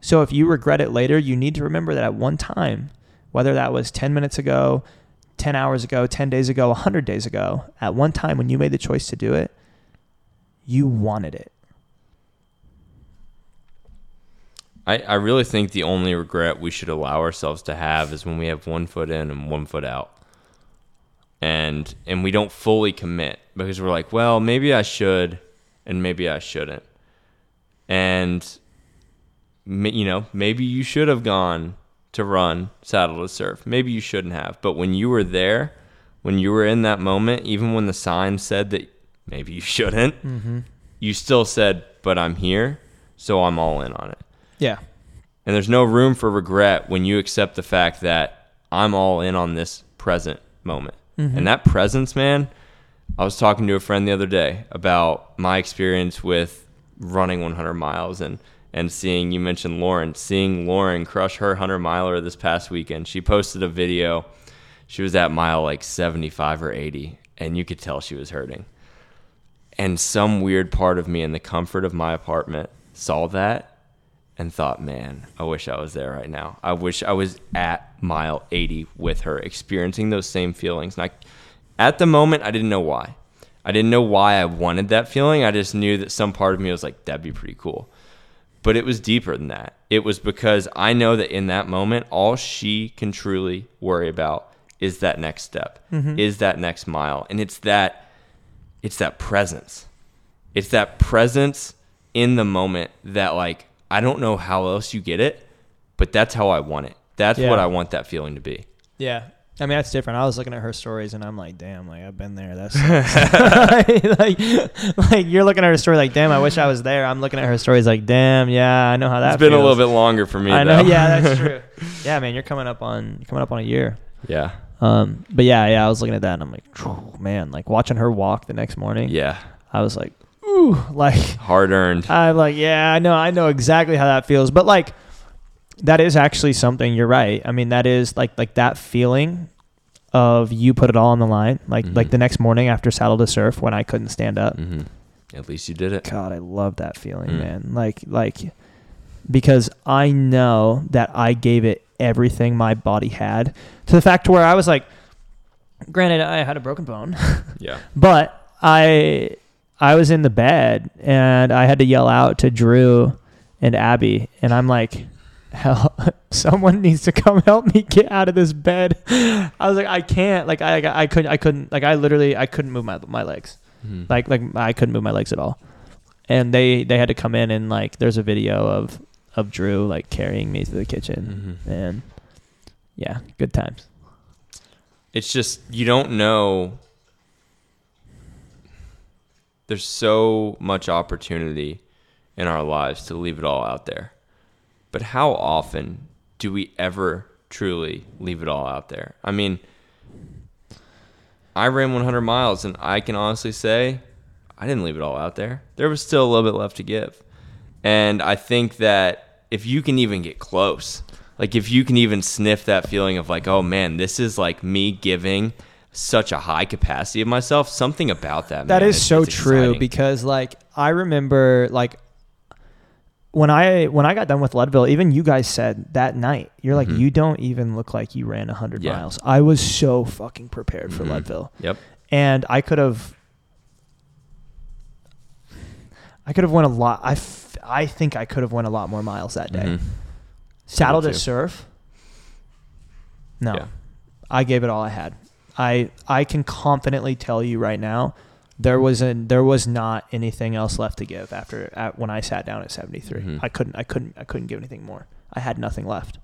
So if you regret it later, you need to remember that at one time, whether that was 10 minutes ago, 10 hours ago, 10 days ago, 100 days ago, at one time when you made the choice to do it, you wanted it. I, I really think the only regret we should allow ourselves to have is when we have one foot in and one foot out. And and we don't fully commit because we're like, well, maybe I should and maybe I shouldn't. And you know, maybe you should have gone to run, saddle to surf. Maybe you shouldn't have. But when you were there, when you were in that moment, even when the sign said that maybe you shouldn't, mm-hmm. you still said, "But I'm here, so I'm all in on it." Yeah. And there's no room for regret when you accept the fact that I'm all in on this present moment. Mm-hmm. And that presence, man, I was talking to a friend the other day about my experience with running 100 miles and and seeing you mentioned Lauren, seeing Lauren crush her 100 miler this past weekend. She posted a video. She was at mile like 75 or 80 and you could tell she was hurting. And some weird part of me in the comfort of my apartment saw that and thought, man, I wish I was there right now. I wish I was at mile 80 with her, experiencing those same feelings. And I, at the moment, I didn't know why. I didn't know why I wanted that feeling. I just knew that some part of me was like, that'd be pretty cool. But it was deeper than that. It was because I know that in that moment, all she can truly worry about is that next step, mm-hmm. is that next mile. And it's that, it's that presence. It's that presence in the moment that like I don't know how else you get it, but that's how I want it. That's Yeah. what I want that feeling to be. Yeah. I mean, that's different. I was looking at her stories and I'm like, damn, like I've been there. That's like, like you're looking at her story like, damn, I wish I was there. I'm looking at her stories like, damn, yeah, I know how that. It's been a little bit longer for me. I know. though. Yeah, that's true. yeah, man, you're coming up on coming up on a year. yeah. Um, but yeah, yeah, I was looking at that and I'm like, man, like watching her walk the next morning. Yeah. I was like, ooh, like Hard earned. I'm like, yeah, I know, I know exactly how that feels. But like, that is actually something. You're right. I mean, that is like like that feeling of you put it all on the line. Like like Mhm. the next morning after saddle to surf when I couldn't stand up. hmm At least you did it. God, I love that feeling, Mm. man. Like like because I know that I gave it everything my body had to the fact where I was like, granted, I had a broken bone. Yeah. But I I was in the bed and I had to yell out to Drew and Abby and I'm like hell someone needs to come help me get out of this bed. I was like I can't like I I couldn't I couldn't like I literally I couldn't move my my legs. Mhm. Like like I couldn't move my legs at all. And they they had to come in and like there's a video of of Drew like carrying me to the kitchen Mhm. and yeah, good times. it's just you don't know there's so much opportunity in our lives to leave it all out there but how often do we ever truly leave it all out there? I mean i ran 100 miles and i can honestly say i didn't leave it all out there. There was still a little bit left to give. And i think that if you can even get close like if you can even sniff that feeling of like oh man this is like me giving such a high capacity of myself something about that That man, is so true exciting. because like I remember like when I when I got done with Leadville, even you guys said that night, you're like, Mhm. you don't even look like you ran hundred Yeah. miles. I was so fucking prepared for Mhm. Leadville, yep and I could have, I could have won a lot. I, f- I think I could have won a lot more miles that day. Mhm. Saddle to surf. No, Yeah. I gave it all I had. I I can confidently tell you right now, there was a there was not anything else left to give after at, when I sat down at 73. Mhm. I couldn't I couldn't I couldn't give anything more. I had nothing left.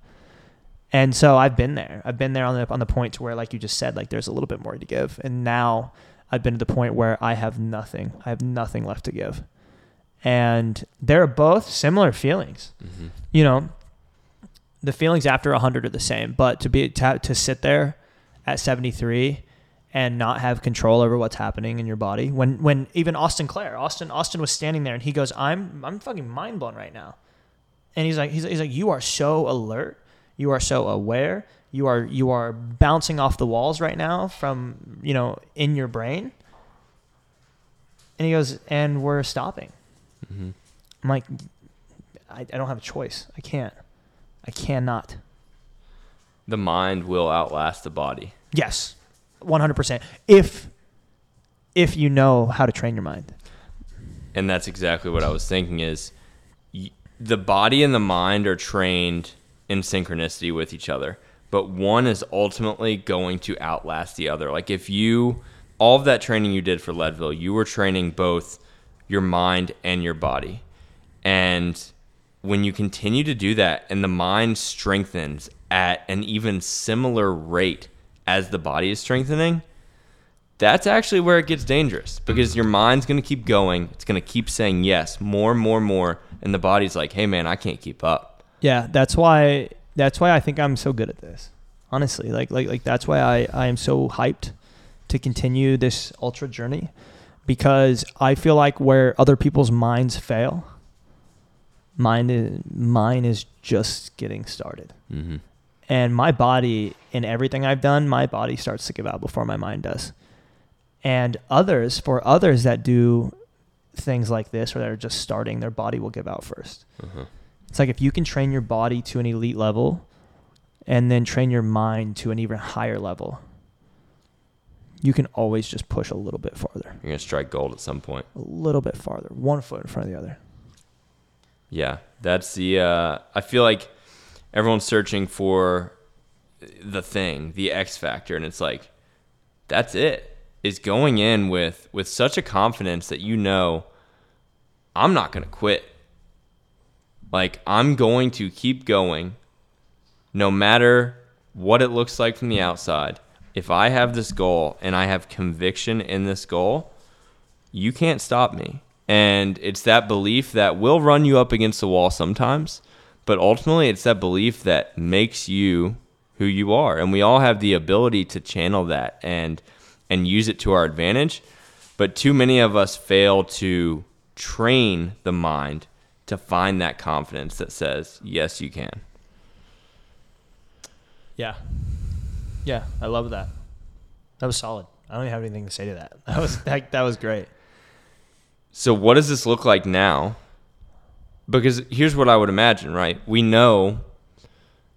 And so I've been there. I've been there on the on the point to where like you just said like there's a little bit more to give. And now I've been to the point where I have nothing. I have nothing left to give. And they're both similar feelings Mhm. you know, the feelings after 100 are the same, but to be to, to sit there at 73 and not have control over what's happening in your body. When when even Austin Clare, Austin Austin was standing there and he goes, "I'm I'm fucking mind blown right now." And he's like he's, he's like you are so alert, you are so aware, you are you are bouncing off the walls right now from, you know, in your brain. And he goes, "And we're stopping." Mm-hmm. I'm like, I, I don't have a choice. I can't. I cannot. the mind will outlast the body Yes, 100%. If if you know how to train your mind. and that's exactly what I was thinking is the body and the mind are trained in synchronicity with each other but one is ultimately going to outlast the other like if you all of that training you did for Leadville you were training both your mind and your body and when you continue to do that and the mind strengthens at an even similar rate as the body is strengthening that's actually where it gets dangerous because your mind's going to keep going. It's going to keep saying yes, more, and more, and more, and the body's like, "Hey, man, I can't keep up." Yeah, that's why that's why I think I'm so good at this. Honestly, like like like that's why I I am so hyped to continue this ultra journey because I feel like where other people's minds fail, mine is mine is just getting started. Mm-hmm. And my body in everything I've done, my body starts to give out before my mind does. And others, for others that do things like this or that are just starting, their body will give out first. Uh-huh. It's like if you can train your body to an elite level and then train your mind to an even higher level, you can always just push a little bit farther, You're gonna strike gold at some point. a little bit farther, one foot in front of the other. Yeah, that's the. Uh, I feel like everyone's searching for the thing, the X factor, and it's like that's it. Is going in with with such a confidence that you know I'm not gonna quit. Like I'm going to keep going, no matter what it looks like from the outside, if I have this goal and I have conviction in this goal, you can't stop me. And it's that belief that will run you up against the wall sometimes, but ultimately it's that belief that makes you who you are. And we all have the ability to channel that and and use it to our advantage. But too many of us fail to train the mind to find that confidence that says, yes, you can. Yeah. Yeah, I love that. That was solid. I don't even have anything to say to that. That was that, that was great. So, what does this look like now? Because here's what I would imagine, right? We know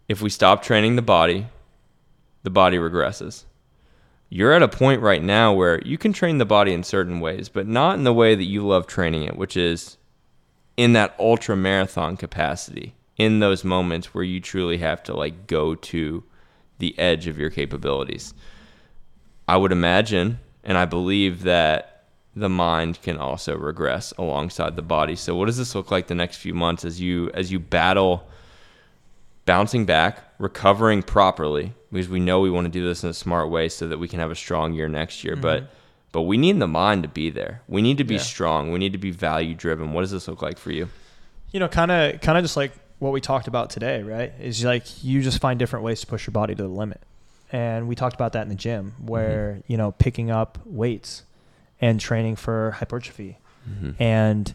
if we stop training the body, the body regresses. You're at a point right now where you can train the body in certain ways, but not in the way that you love training it, which is in that ultra marathon capacity, in those moments where you truly have to like go to the edge of your capabilities. I would imagine and I believe that the mind can also regress alongside the body. So what does this look like the next few months as you as you battle bouncing back, recovering properly because we know we want to do this in a smart way so that we can have a strong year next year, mm-hmm. but but we need the mind to be there. We need to be yeah. strong. We need to be value driven. What does this look like for you? You know, kind of kind of just like what we talked about today, right? Is like you just find different ways to push your body to the limit. And we talked about that in the gym where, mm-hmm. you know, picking up weights and training for hypertrophy mm-hmm. and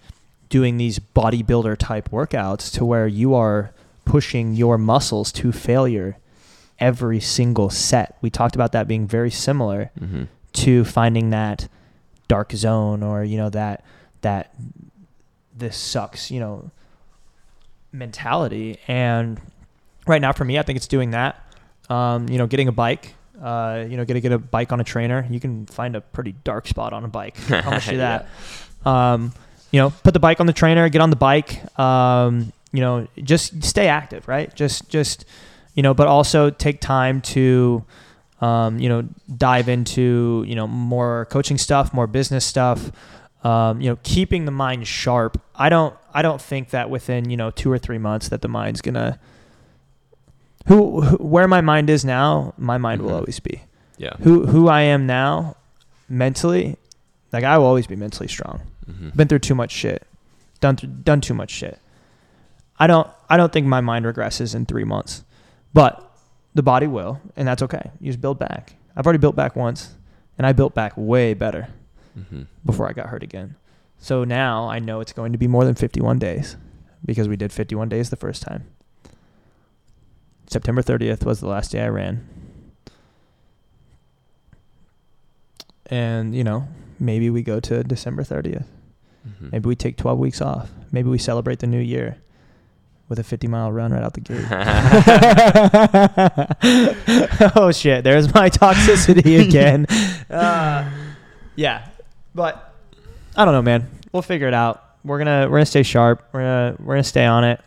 doing these bodybuilder type workouts to where you are pushing your muscles to failure every single set. We talked about that being very similar mm-hmm. to finding that dark zone or, you know, that that this sucks, you know, mentality. And right now for me, I think it's doing that. Um, you know, getting a bike, uh, you know, get to get a bike on a trainer. You can find a pretty dark spot on a bike. I promise you that. yeah. um, you know, put the bike on the trainer, get on the bike. Um, you know, just stay active, right? Just, just, you know, but also take time to, um, you know, dive into, you know, more coaching stuff, more business stuff. Um, you know, keeping the mind sharp. I don't, I don't think that within you know two or three months that the mind's gonna who, who where my mind is now, my mind mm-hmm. will always be. Yeah. Who who I am now, mentally, like I will always be mentally strong. Mm-hmm. Been through too much shit, done th- done too much shit. I don't I don't think my mind regresses in three months, but the body will, and that's okay. You just build back. I've already built back once, and I built back way better mm-hmm. before I got hurt again. So now I know it's going to be more than 51 days because we did 51 days the first time. September 30th was the last day I ran. And, you know, maybe we go to December 30th. Mm-hmm. Maybe we take 12 weeks off. Maybe we celebrate the new year with a 50 mile run right out the gate. oh, shit. There's my toxicity again. Uh, yeah. But I don't know, man. We'll figure it out. We're gonna we're gonna stay sharp. We're gonna we're gonna stay on it.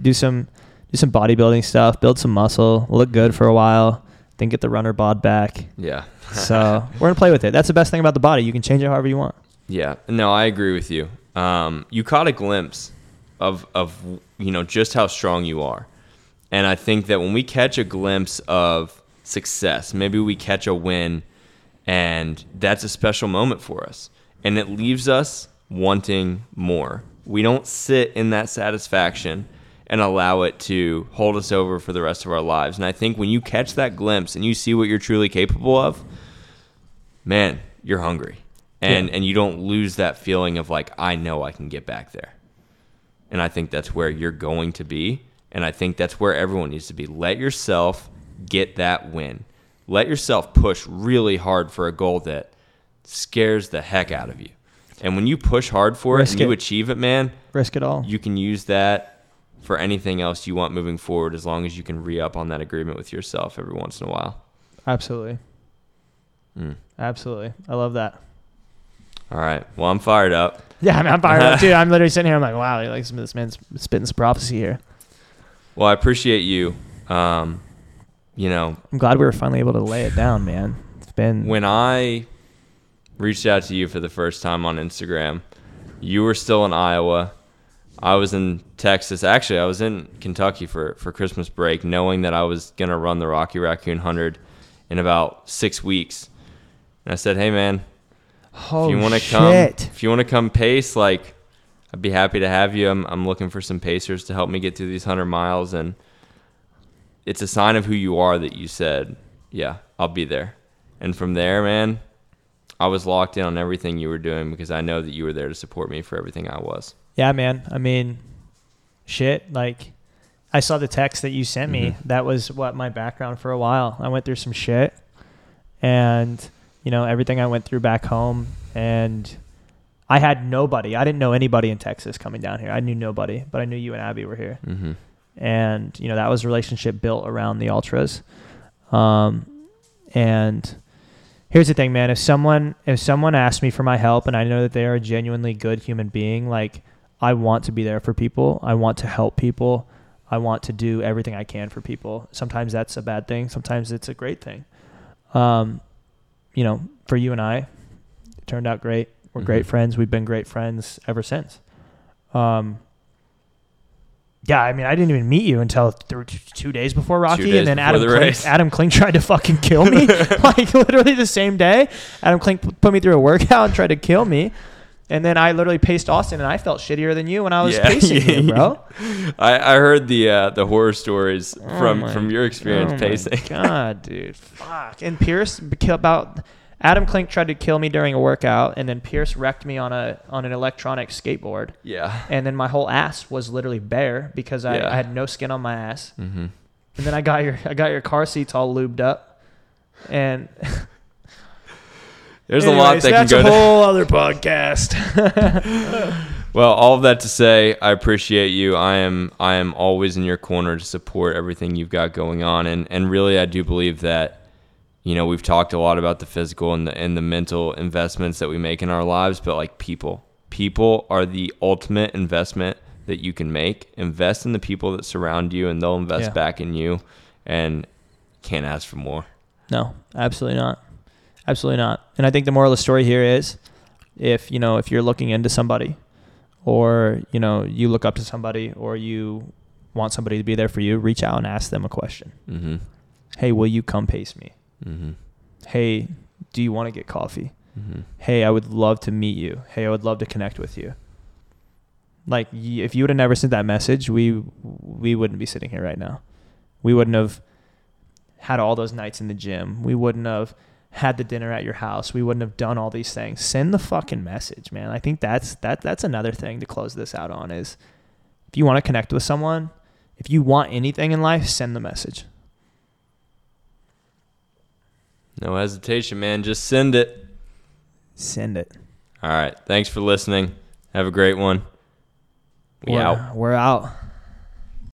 Do some do some bodybuilding stuff. Build some muscle. Look good for a while. Then get the runner bod back. Yeah. so we're gonna play with it. That's the best thing about the body. You can change it however you want. Yeah. No, I agree with you. Um, you caught a glimpse of of you know just how strong you are, and I think that when we catch a glimpse of success, maybe we catch a win, and that's a special moment for us and it leaves us wanting more. We don't sit in that satisfaction and allow it to hold us over for the rest of our lives. And I think when you catch that glimpse and you see what you're truly capable of, man, you're hungry. And yeah. and you don't lose that feeling of like I know I can get back there. And I think that's where you're going to be, and I think that's where everyone needs to be. Let yourself get that win. Let yourself push really hard for a goal that scares the heck out of you. And when you push hard for Risk it and you achieve it, man, risk it all. You can use that for anything else you want moving forward as long as you can re up on that agreement with yourself every once in a while. Absolutely. Mm. Absolutely. I love that. All right. Well, I'm fired up. Yeah, I mean, I'm fired up, dude. I'm literally sitting here. I'm like, wow, like this man's spitting some prophecy here. Well, I appreciate you. Um, you know, I'm glad we were finally able to lay it down, man. It's been when I reached out to you for the first time on Instagram. You were still in Iowa. I was in Texas. Actually, I was in Kentucky for, for Christmas break, knowing that I was going to run the Rocky Raccoon 100 in about six weeks. And I said, hey, man, Oh, if you oh, want to come, if you want to come pace, like, I'd be happy to have you. I'm, I'm looking for some pacers to help me get through these 100 miles. And it's a sign of who you are that you said, yeah, I'll be there. And from there, man, I was locked in on everything you were doing because I know that you were there to support me for everything I was. Yeah, man. I mean, shit. Like, I saw the text that you sent me. Mhm. That was what my background for a while. I went through some shit, and you know everything I went through back home, and I had nobody. I didn't know anybody in Texas coming down here. I knew nobody, but I knew you and Abby were here, Mm-hmm. and you know that was a relationship built around the ultras. Um, and here's the thing, man. If someone if someone asks me for my help, and I know that they are a genuinely good human being, like I want to be there for people. I want to help people. I want to do everything I can for people. Sometimes that's a bad thing. Sometimes it's a great thing. Um, you know, for you and I, it turned out great. We're great Mhm. friends. We've been great friends ever since. Um, yeah, I mean, I didn't even meet you until th- two days before Rocky, days and then Adam the Klink. Adam Klink tried to fucking kill me, like literally the same day. Adam Klink p- put me through a workout and tried to kill me, and then I literally paced Austin, and I felt shittier than you when I was Yeah. pacing you, bro. I, I heard the uh, the horror stories Oh from my- from your experience oh pacing. God, dude, fuck. And Pierce about Adam Klink tried to kill me during a workout, and then Pierce wrecked me on a on an electronic skateboard, yeah. and then my whole ass was literally bare because I, Yeah. I had no skin on my ass. Mm-hmm. And then I got your I got your car seats all lubed up, and There's a lot Anyways, that can go. that's a whole other podcast. Well, all of that to say, I appreciate you. I am I am always in your corner to support everything you've got going on, and and really, I do believe that. You know, we've talked a lot about the physical and the and the mental investments that we make in our lives, but like people, people are the ultimate investment that you can make. Invest in the people that surround you, and they'll invest Yeah. back in you, and can't ask for more. No, absolutely not. Absolutely not. And I think the moral of the story here is if, you know, if you're looking into somebody or, you know, you look up to somebody or you want somebody to be there for you, reach out and ask them a question. Mm-hmm. Hey, will you come pace me? Mm-hmm. Hey, do you want to get coffee? Mm-hmm. Hey, I would love to meet you. Hey, I would love to connect with you. Like if you would have never sent that message, we we wouldn't be sitting here right now. We wouldn't have had all those nights in the gym. We wouldn't have had the dinner at your house. We wouldn't have done all these things. Send the fucking message, man. I think that's that that's another thing to close this out on is if you want to connect with someone, if you want anything in life, send the message. No hesitation, man. Just send it. Send it. All right. Thanks for listening. Have a great one. We we're, out. We're out.